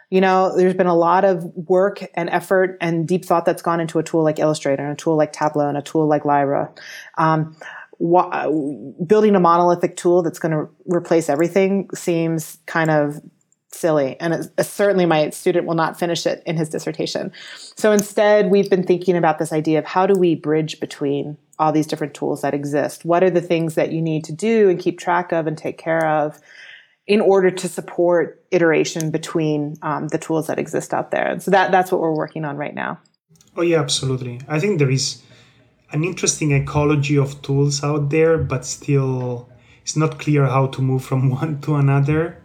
you know, there's been a lot of work and effort and deep thought that's gone into a tool like Illustrator and a tool like Tableau and a tool like Lyra. Um, building a monolithic tool that's going to replace everything seems kind of silly. And it, certainly my student will not finish it in his dissertation. So instead, we've been thinking about this idea of how do we bridge between all these different tools that exist? What are the things that you need to do and keep track of and take care of in order to support iteration between um, the tools that exist out there? And so that, that's what we're working on right now. Oh, yeah, absolutely. I think there is an interesting ecology of tools out there, but still it's not clear how to move from one to another.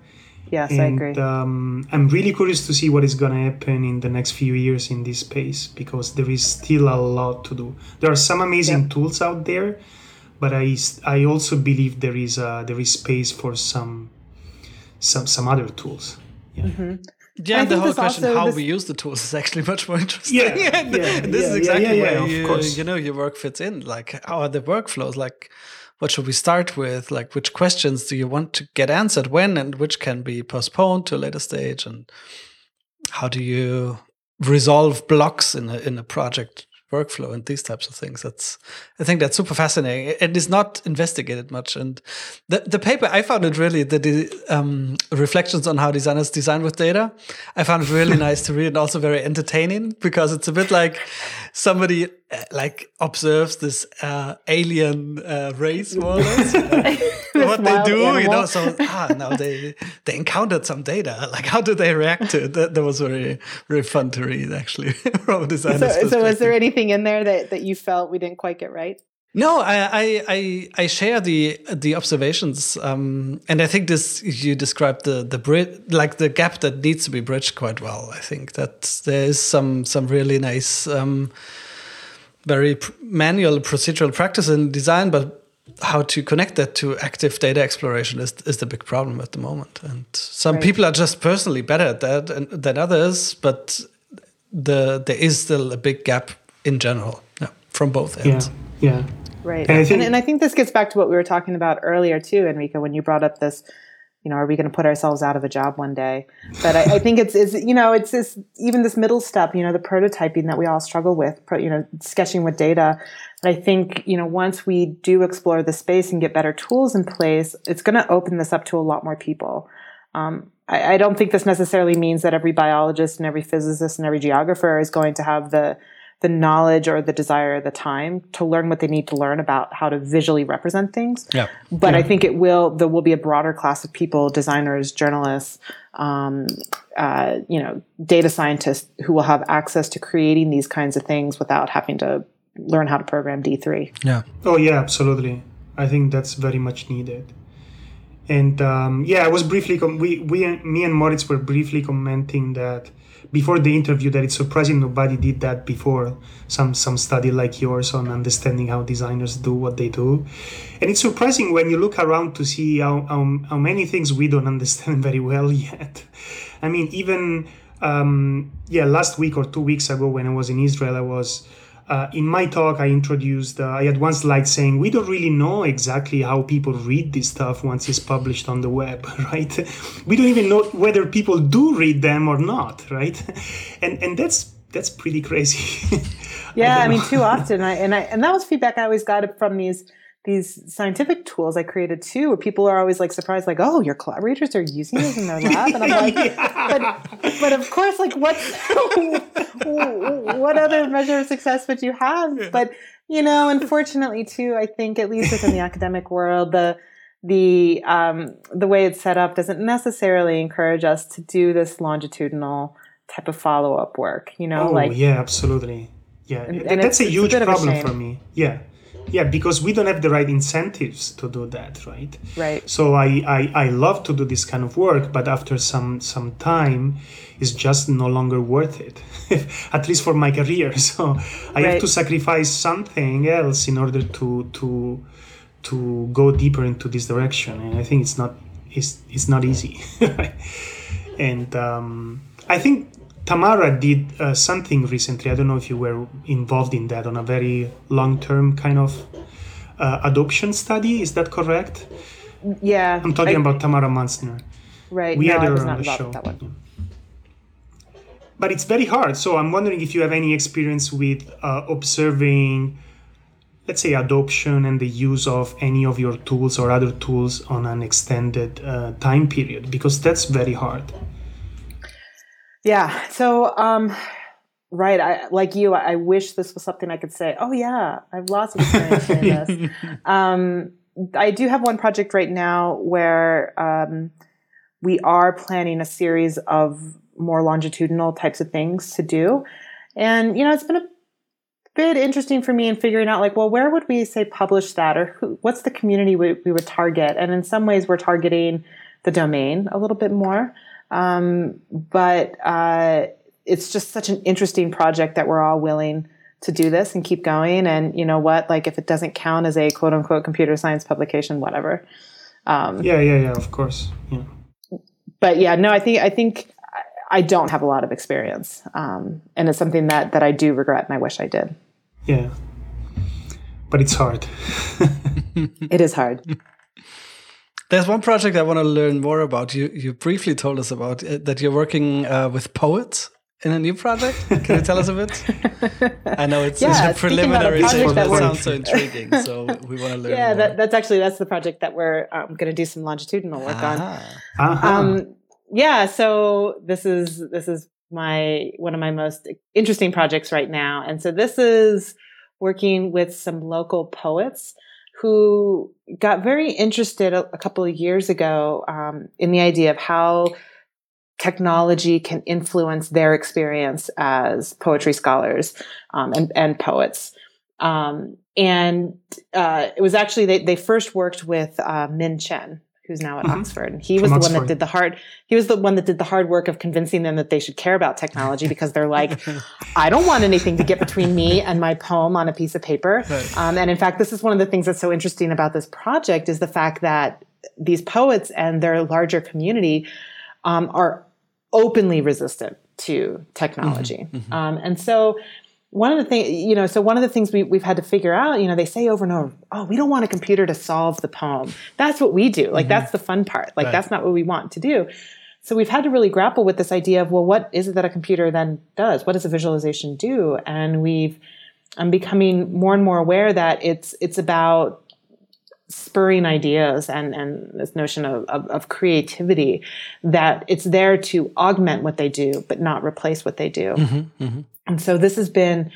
Yes, and, I agree. Um, I'm really curious to see what is going to happen in the next few years in this space because there is still a lot to do. There are some amazing tools out there, but I, I also believe there is a, there is space for some some some other tools. Yeah. Mm-hmm. Yeah, the whole question how this... we use the tools is actually much more interesting. Yeah, yeah, this yeah, is exactly yeah, where you, you know your work fits in. Like how are the workflows? Like what should we start with? Like, which questions do you want to get answered when, and which can be postponed to a later stage? And how do you resolve blocks in a in a project workflow and these types of things. That's I think that's super fascinating. and It is not investigated much, and the the paper I found it really the um, reflections on how designers design with data. I found it really nice to read and also very entertaining because it's a bit like somebody uh, like observes this uh, alien uh, race more or less. what they do, animal. you know. So ah, now they they encountered some data. Like how do they react to it? That, that was very very fun to read actually from a designer's so, so was there anything in there that that you felt we didn't quite get right? No, I, I I share the the observations, um, and I think this you described the the bridge like the gap that needs to be bridged quite well. I think that there is some some really nice, um, very pr manual procedural practice in design, but how to connect that to active data exploration is is the big problem at the moment. And some right. people are just personally better at that and, than others, but the there is still a big gap in general, yeah, from both ends. Yeah, yeah. Right. And I, think, and, and I think this gets back to what we were talking about earlier too, Enrico, when you brought up this, you know, are we going to put ourselves out of a job one day? But I, I think it's, it's, you know, it's this, even this middle step, you know, the prototyping that we all struggle with, you know, sketching with data. And I think, you know, once we do explore the space and get better tools in place, it's going to open this up to a lot more people. Um, I, I don't think this necessarily means that every biologist and every physicist and every geographer is going to have the the knowledge or the desire at the time to learn what they need to learn about how to visually represent things. Yeah. But yeah. I think it will there will be a broader class of people, designers, journalists, um, uh, you know, data scientists who will have access to creating these kinds of things without having to learn how to program D3. Yeah. Oh yeah, absolutely. I think that's very much needed. And um, yeah, I was briefly com- we we me and Moritz were briefly commenting that before the interview that it's surprising nobody did that before. Some some study like yours on understanding how designers do what they do. And it's surprising when you look around to see how, how, how many things we don't understand very well yet. I mean even um, yeah last week or two weeks ago when i was in israel i was uh, in my talk, I introduced, uh, I had one slide saying we don't really know exactly how people read this stuff once it's published on the web, right? We don't even know whether people do read them or not, right? And and that's that's pretty crazy. yeah, I, I mean, too often, I and I and that was feedback I always got from these these scientific tools I created too, where people are always like surprised, like, "Oh, your collaborators are using these in their lab," and I'm like, yeah. "But, but of course, like, what, what other measure of success would you have?" Yeah. But you know, unfortunately, too, I think at least within the academic world, the the um, the way it's set up doesn't necessarily encourage us to do this longitudinal type of follow up work. You know, oh, like yeah, absolutely, yeah, and, and that's a huge a problem for me. Yeah yeah because we don't have the right incentives to do that right? Right. So I, I i love to do this kind of work but after some some time it's just no longer worth it at least for my career. So i right. have to sacrifice something else in order to to to go deeper into this direction and i think it's not it's it's not easy and um, i think Tamara did uh, something recently. I don't know if you were involved in that on a very long term kind of uh, adoption study. Is that correct? Yeah. I'm talking I, about Tamara Munzner. Right. We no, had her on the show. That one. But it's very hard. So I'm wondering if you have any experience with uh, observing, let's say, adoption and the use of any of your tools or other tools on an extended uh, time period, because that's very hard. Yeah. So, um, right. I like you. I, wish this was something I could say. Oh yeah, I have lots of experience in this. Um, I do have one project right now where um, we are planning a series of more longitudinal types of things to do, and you know, it's been a bit interesting for me in figuring out like, well, where would we say publish that, or who, what's the community we, we would target? And in some ways, we're targeting the domain a little bit more. Um, but uh, it's just such an interesting project that we're all willing to do this and keep going. And you know what? Like, if it doesn't count as a quote unquote computer science publication, whatever. Um, yeah, yeah, yeah. Of course. Yeah. But yeah, no, I think I think I don't have a lot of experience, um, and it's something that that I do regret, and I wish I did. Yeah, but it's hard. it is hard. There's one project I want to learn more about. You you briefly told us about uh, that you're working uh, with poets in a new project. Can you tell us a bit? I know it's, yeah, it's a preliminary stage, but it sounds so intriguing. So we want to learn. Yeah, that, that's actually that's the project that we're um, going to do some longitudinal work on. Uh-huh. Um, yeah, so this is this is my one of my most interesting projects right now, and so this is working with some local poets who got very interested a, a couple of years ago um, in the idea of how technology can influence their experience as poetry scholars um, and, and, poets. Um, and uh, it was actually, they, they first worked with uh, Min Chen, who's now at mm-hmm. Oxford. And he was From the Oxford. one that did the hard he was the one that did the hard work of convincing them that they should care about technology because they're like, I don't want anything to get between me and my poem on a piece of paper. Right. Um, and in fact, this is one of the things that's so interesting about this project is the fact that these poets and their larger community um, are openly resistant to technology. Mm-hmm, mm-hmm. Um, and so one of the things, you know, so one of the things we, we've had to figure out, you know, they say over and over, oh, we don't want a computer to solve the poem. That's what we do. Like, mm-hmm. that's the fun part. Like, right. that's not what we want to do. So we've had to really grapple with this idea of, well, what is it that a computer then does? What does a visualization do? And we've, I'm becoming more and more aware that it's, it's about spurring ideas and, and this notion of, of, of, creativity that it's there to augment what they do but not replace what they do mm-hmm, mm-hmm. And so this has been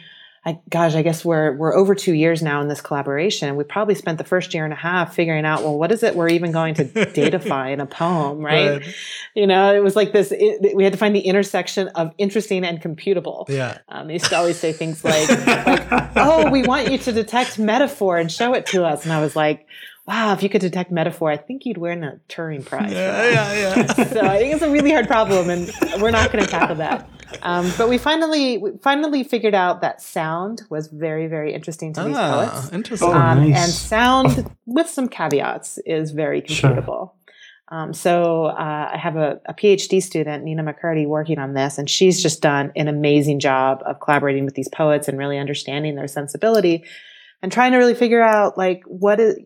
I, gosh i guess we're we're over two years now in this collaboration. We probably spent the first year and a half figuring out well what is it we're even going to datify in a poem right? right, you know it was like this it, we had to find the intersection of interesting and computable. Yeah. Um, they used to always say things like, like oh we want you to detect metaphor and show it to us. And i was like wow, if you could detect metaphor, I think you'd win a Turing Prize. Yeah, yeah, yeah. so I think it's a really hard problem, and we're not going to tackle that. Um, but we finally we finally figured out that sound was very very interesting to these ah, poets. interesting. Oh, Um, nice. And sound, with some caveats, is very Sure. computable. Um, so uh, I have a, a PhD student, Nina McCurdy, working on this, and she's just done an amazing job of collaborating with these poets and really understanding their sensibility, and trying to really figure out like what is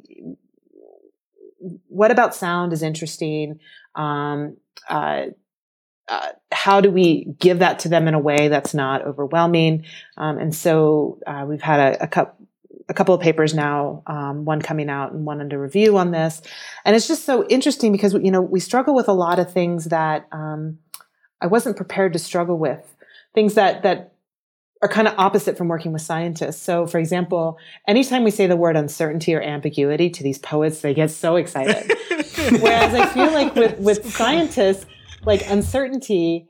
what about sound is interesting. Um, uh, uh, how do we give that to them in a way that's not overwhelming? Um, and so uh, we've had a, a couple a couple of papers now, um, one coming out and one under review on this. And it's just so interesting because, you know, we struggle with a lot of things that um, I wasn't prepared to struggle with, things that, that are kind of opposite from working with scientists. So, for example, anytime we say the word uncertainty or ambiguity to these poets, they get so excited. Whereas I feel like with, with scientists, like uncertainty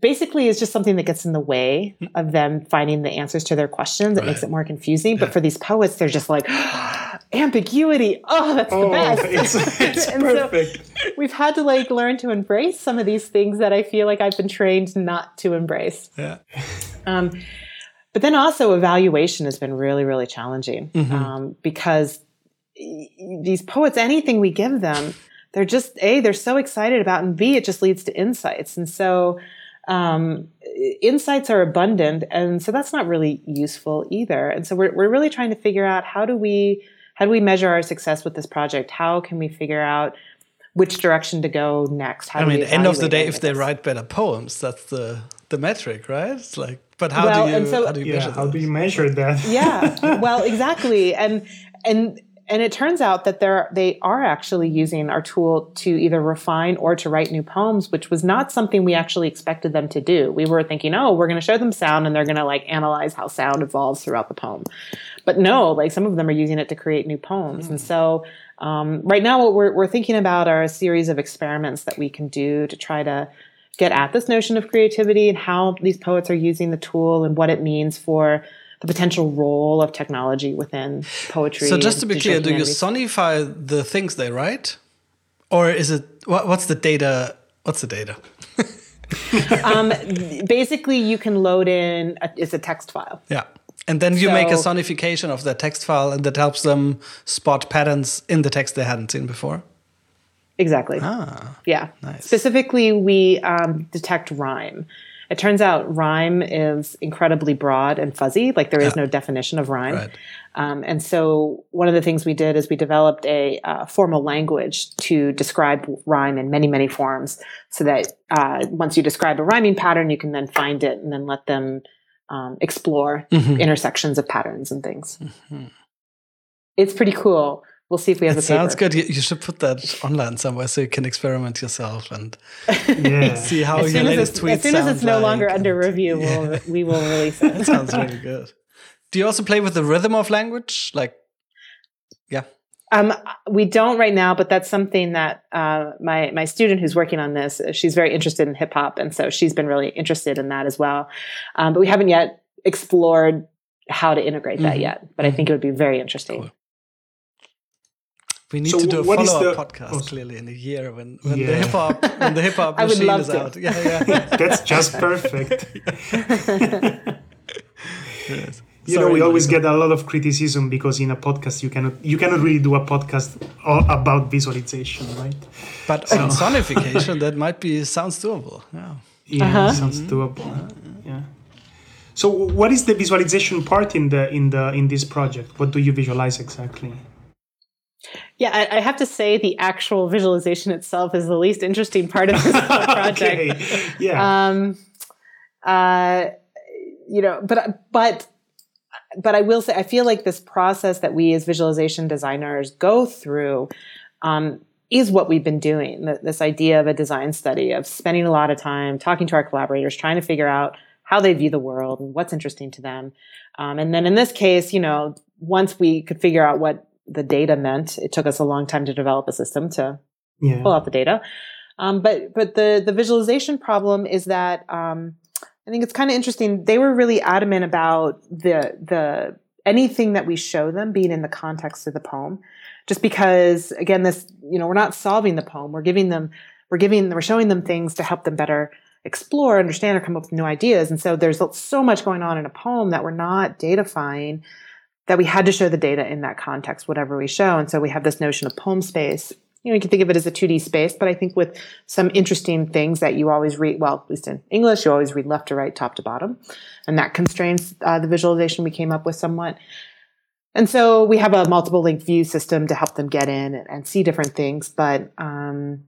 basically is just something that gets in the way of them finding the answers to their questions. It makes it more confusing. But for these poets, they're just like, ambiguity. Oh, that's the Oh, best. it's, it's And so perfect. we've had to like learn to embrace some of these things that I feel like I've been trained not to embrace. yeah. Um, but then also evaluation has been really, really challenging Mhm. um, because these poets, anything we give them, they're just a they're so excited about, and b it just leads to insights, and so um, insights are abundant, and so that's not really useful either. And so we're we're really trying to figure out how do we how do we measure our success with this project? How can we figure out which direction to go next? How I do we mean, end of the day, if they write better poems, that's the the metric, right? It's like, but how Well, do you and so- how do you Yeah, measure how that? do you measure that? yeah well exactly and and and it turns out that they're they are actually using our tool to either refine or to write new poems which was not something we actually expected them to do we were thinking oh we're going to show them sound and they're going to like analyze how sound evolves throughout the poem but no like some of them are using it to create new poems and so um, right now what we're, we're thinking about are a series of experiments that we can do to try to get at this notion of creativity and how these poets are using the tool and what it means for the potential role of technology within poetry. So just to be clear, do you sonify the things they write, or is it what, what's the data? What's the data? um, basically, you can load in a, it's a text file. Yeah, and then you make a sonification of that text file, and that helps them spot patterns in the text they hadn't seen before. Exactly. Ah, Yeah. Nice. Specifically, we um, detect rhyme. It turns out rhyme is incredibly broad and fuzzy. Like there is no definition of rhyme. right. Um, and so one of the things we did is we developed a uh, formal language to describe rhyme in many, many forms so that uh, once you describe a rhyming pattern, you can then find it and then let them um, explore Mhm. intersections of patterns and things. It's pretty cool. We'll see if we have It a paper. sounds good. You, you should put that online somewhere so you can experiment yourself and Yeah. see how As your soon latest it's, tweets as, soon as it's no like. longer under review, we'll, we will release it. That sounds really good. Do you also play with the rhythm of language? Like, yeah. Um, we don't right now, but that's something that uh, my my student who's working on this, uh, she's very interested in hip hop, and so she's been really interested in that as well. Um, but we haven't yet explored how to integrate that Mhm. yet. But I think it would be very interesting. Cool. We need So to do a what is follow up the- podcast oh, clearly in a year when, when the hip hop when the hip hop machine is to. out. Yeah, yeah. That's just perfect. Yes. You know, we always get a lot of criticism because in a podcast you cannot you cannot really do a podcast all about visualization, right? But on sonification, that might be sounds doable. Yeah. Yeah, Uh-huh. sounds doable. Yeah. So, what is the visualization part in the in the in this project? What do you visualize exactly? Yeah, I, I have to say the actual visualization itself is the least interesting part of this whole project. okay. Yeah. um uh you know but but but i will say i feel like this process that we as visualization designers go through um is what we've been doing this idea of a design study of spending a lot of time talking to our collaborators trying to figure out how they view the world and what's interesting to them um, and then in this case you know once we could figure out what the data meant it took us a long time to develop a system to yeah. pull out the data. Um, but but the the visualization problem is that um, I think it's kind of interesting. They were really adamant about the the anything that we show them being in the context of the poem, just because again this you know we're not solving the poem we're giving them we're giving we're showing them things to help them better explore understand or come up with new ideas and so there's so much going on in a poem that we're not datafying that we had to show the data in that context whatever we show. And so we have this notion of poem space. You know you can think of it as a 2d space but i think with some interesting things that you always read well at least in english you always read left to right top to bottom. And that constrains uh, the visualization we came up with somewhat. And so we have a multiple link view system to help them get in and, and see different things. But um,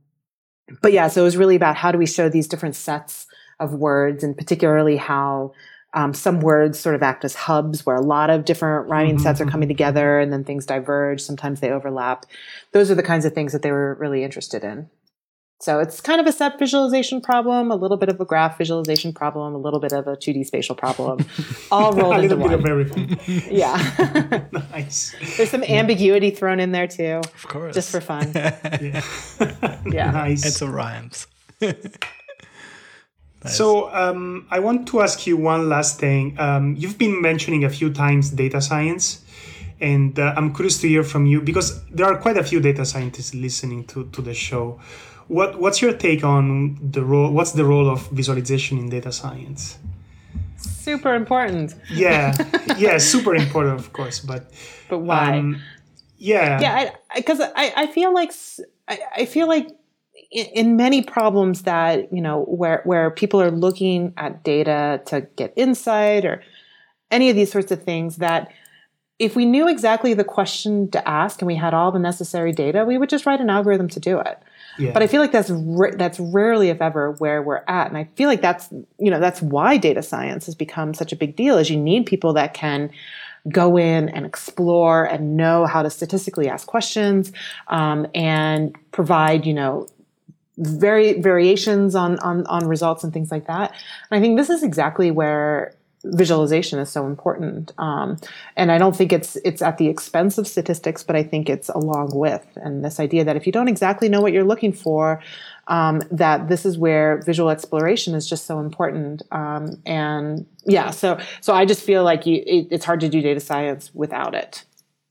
but yeah, so it was really about how do we show these different sets of words, and particularly how um, some words sort of act as hubs where a lot of different rhyming mm-hmm. sets are coming together, and then things diverge. Sometimes they overlap. Those are the kinds of things that they were really interested in. So it's kind of a set visualization problem, a little bit of a graph visualization problem, a little bit of a 2D spatial problem, all rolled into one. A little bit of everything. yeah. nice. There's some ambiguity thrown in there too. Of course. Just for fun. yeah. yeah. Nice. And some rhymes. Nice. So um, I want to ask you one last thing. Um, you've been mentioning a few times data science, and uh, I'm curious to hear from you because there are quite a few data scientists listening to, to the show. What what's your take on the role? What's the role of visualization in data science? Super important. Yeah, yeah, super important, of course. But but why? Um, yeah, yeah, because I, I, I feel like I, I feel like in, many problems that you know where where people are looking at data to get insight or any of these sorts of things that if we knew exactly the question to ask and we had all the necessary data, we would just write an algorithm to do it. Yeah. But I feel like that's that's rarely, if ever, where we're at, and I feel like that's you know that's why data science has become such a big deal. Is you need people that can go in and explore and know how to statistically ask questions um, and provide you know very variations on, on on results and things like that. And I think this is exactly where visualization is so important. Um, and I don't think it's it's at the expense of statistics, but I think it's along with. And this idea that if you don't exactly know what you're looking for, um, that this is where visual exploration is just so important. Um, and yeah, so so I just feel like you, it, it's hard to do data science without it.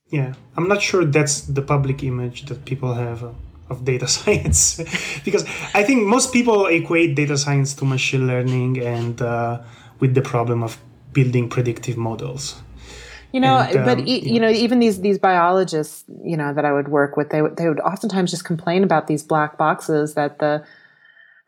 Yeah, I'm not sure that's the public image that people have. Of data science because I think most people equate data science to machine learning and uh, with the problem of building predictive models. You know, and, um, but e- you know, even these these biologists, you know, that I would work with, they would they would oftentimes just complain about these black boxes that the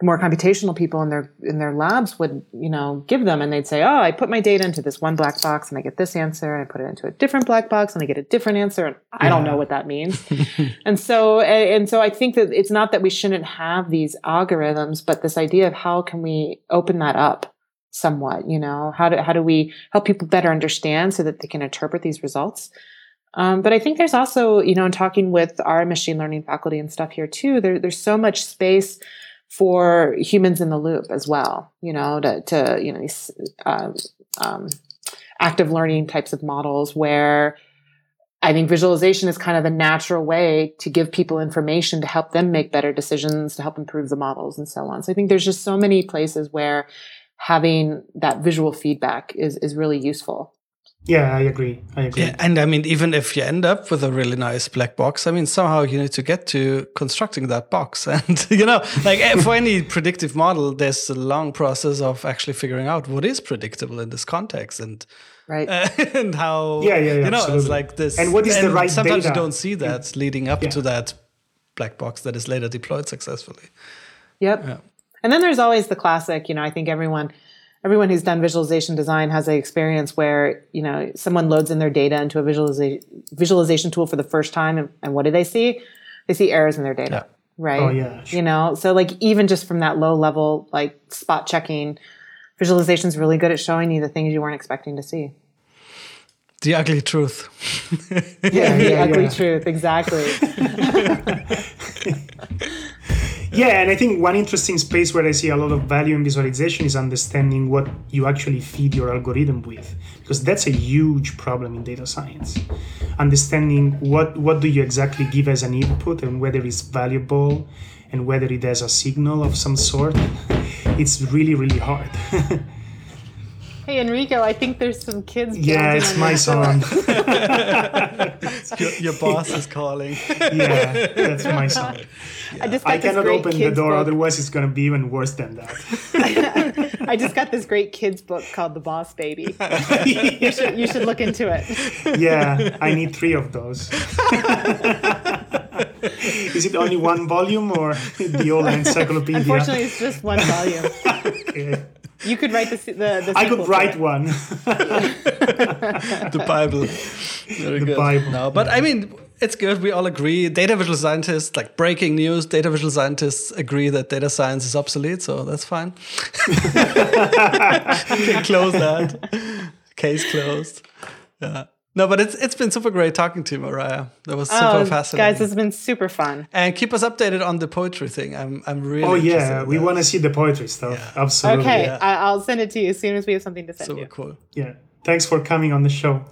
more computational people in their in their labs would you know give them and they'd say oh i put my data into this one black box and i get this answer and i put it into a different black box and i get a different answer and i don't know what that means. And so and so i think that it's not that we shouldn't have these algorithms but this idea of how can we open that up somewhat you know? How do how do we help people better understand so that they can interpret these results? Um, but i think there's also you know in talking with our machine learning faculty and stuff here too there, there's so much space for humans in the loop as well you know to, to you know these uh, um, active learning types of models where I think visualization is kind of the natural way to give people information to help them make better decisions, to help improve the models and so on. So I think there's just so many places where having that visual feedback is is really useful. Yeah, I agree. I agree. Yeah, and I mean, even if you end up with a really nice black box, I mean, somehow you need to get to constructing that box. And, you know, like eh, for any predictive model, there's a long process of actually figuring out what is predictable in this context and, right. Uh, and how, yeah, yeah, yeah you know, absolutely. it's like this. And what is and the right Sometimes data? you don't see that leading up yeah. to that black box that is later deployed successfully. Yep. Yeah. And then there's always the classic, you know, I think everyone everyone who's done visualization design has an experience where, you know, someone loads in their data into a visualization visualization tool for the first time and, and what do they see? They see errors in their data. Yeah. Right. Oh yeah. Sure. You know, so like even just from that low level like spot checking, visualization is really good at showing you the things you weren't expecting to see. The ugly truth. yeah, yeah, the yeah, ugly yeah. truth, exactly. Yeah, and I think one interesting space where I see a lot of value in visualization is understanding what you actually feed your algorithm with, because that's a huge problem in data science. Understanding what what do you exactly give as an input and whether it's valuable and whether it has a signal of some sort, it's really really hard. Hey Enrico, I think there's some kids. Yeah, it's my your son. your, your boss is calling. yeah, that's my son. I just I cannot open the door, book. otherwise it's gonna be even worse than that. I just got this great kids book called The Boss Baby. You should you should look into it. yeah, I need three of those. Is it only one volume or the whole encyclopedia? Unfortunately, it's just one volume. Okay. You could write the se- the. the I could write it. one. the Bible. Very The good. Bible, No, but I mean, it's good. We all agree. Data visual scientists, like breaking news, data visual scientists agree that data science is obsolete. So that's fine. we can close that. Case closed. Yeah. No, but it's it's been super great talking to you, Miriah. That was super Oh, fascinating. guys, it's been super fun. and keep us updated on the poetry thing. I'm I'm really. Oh yeah, we want to see the poetry stuff. Yeah. Absolutely. Okay, yeah. I, I'll send it to you as soon as we have something to send Super you. cool. Yeah. Thanks for coming on the show.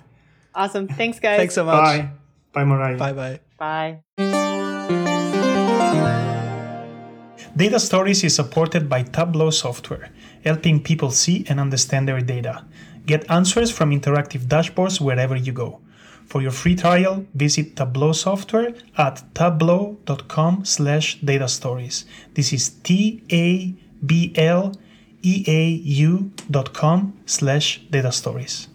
Awesome. Thanks, guys. Thanks so much. Bye. Bye, Miriah. Bye bye. Bye. Data Stories is supported by Tableau software, helping people see and understand their data. Get answers from interactive dashboards wherever you go. For your free trial, visit Tableau software at tableau.com slash data stories. This is T-A-B-L-E-A-U dot com slash data stories.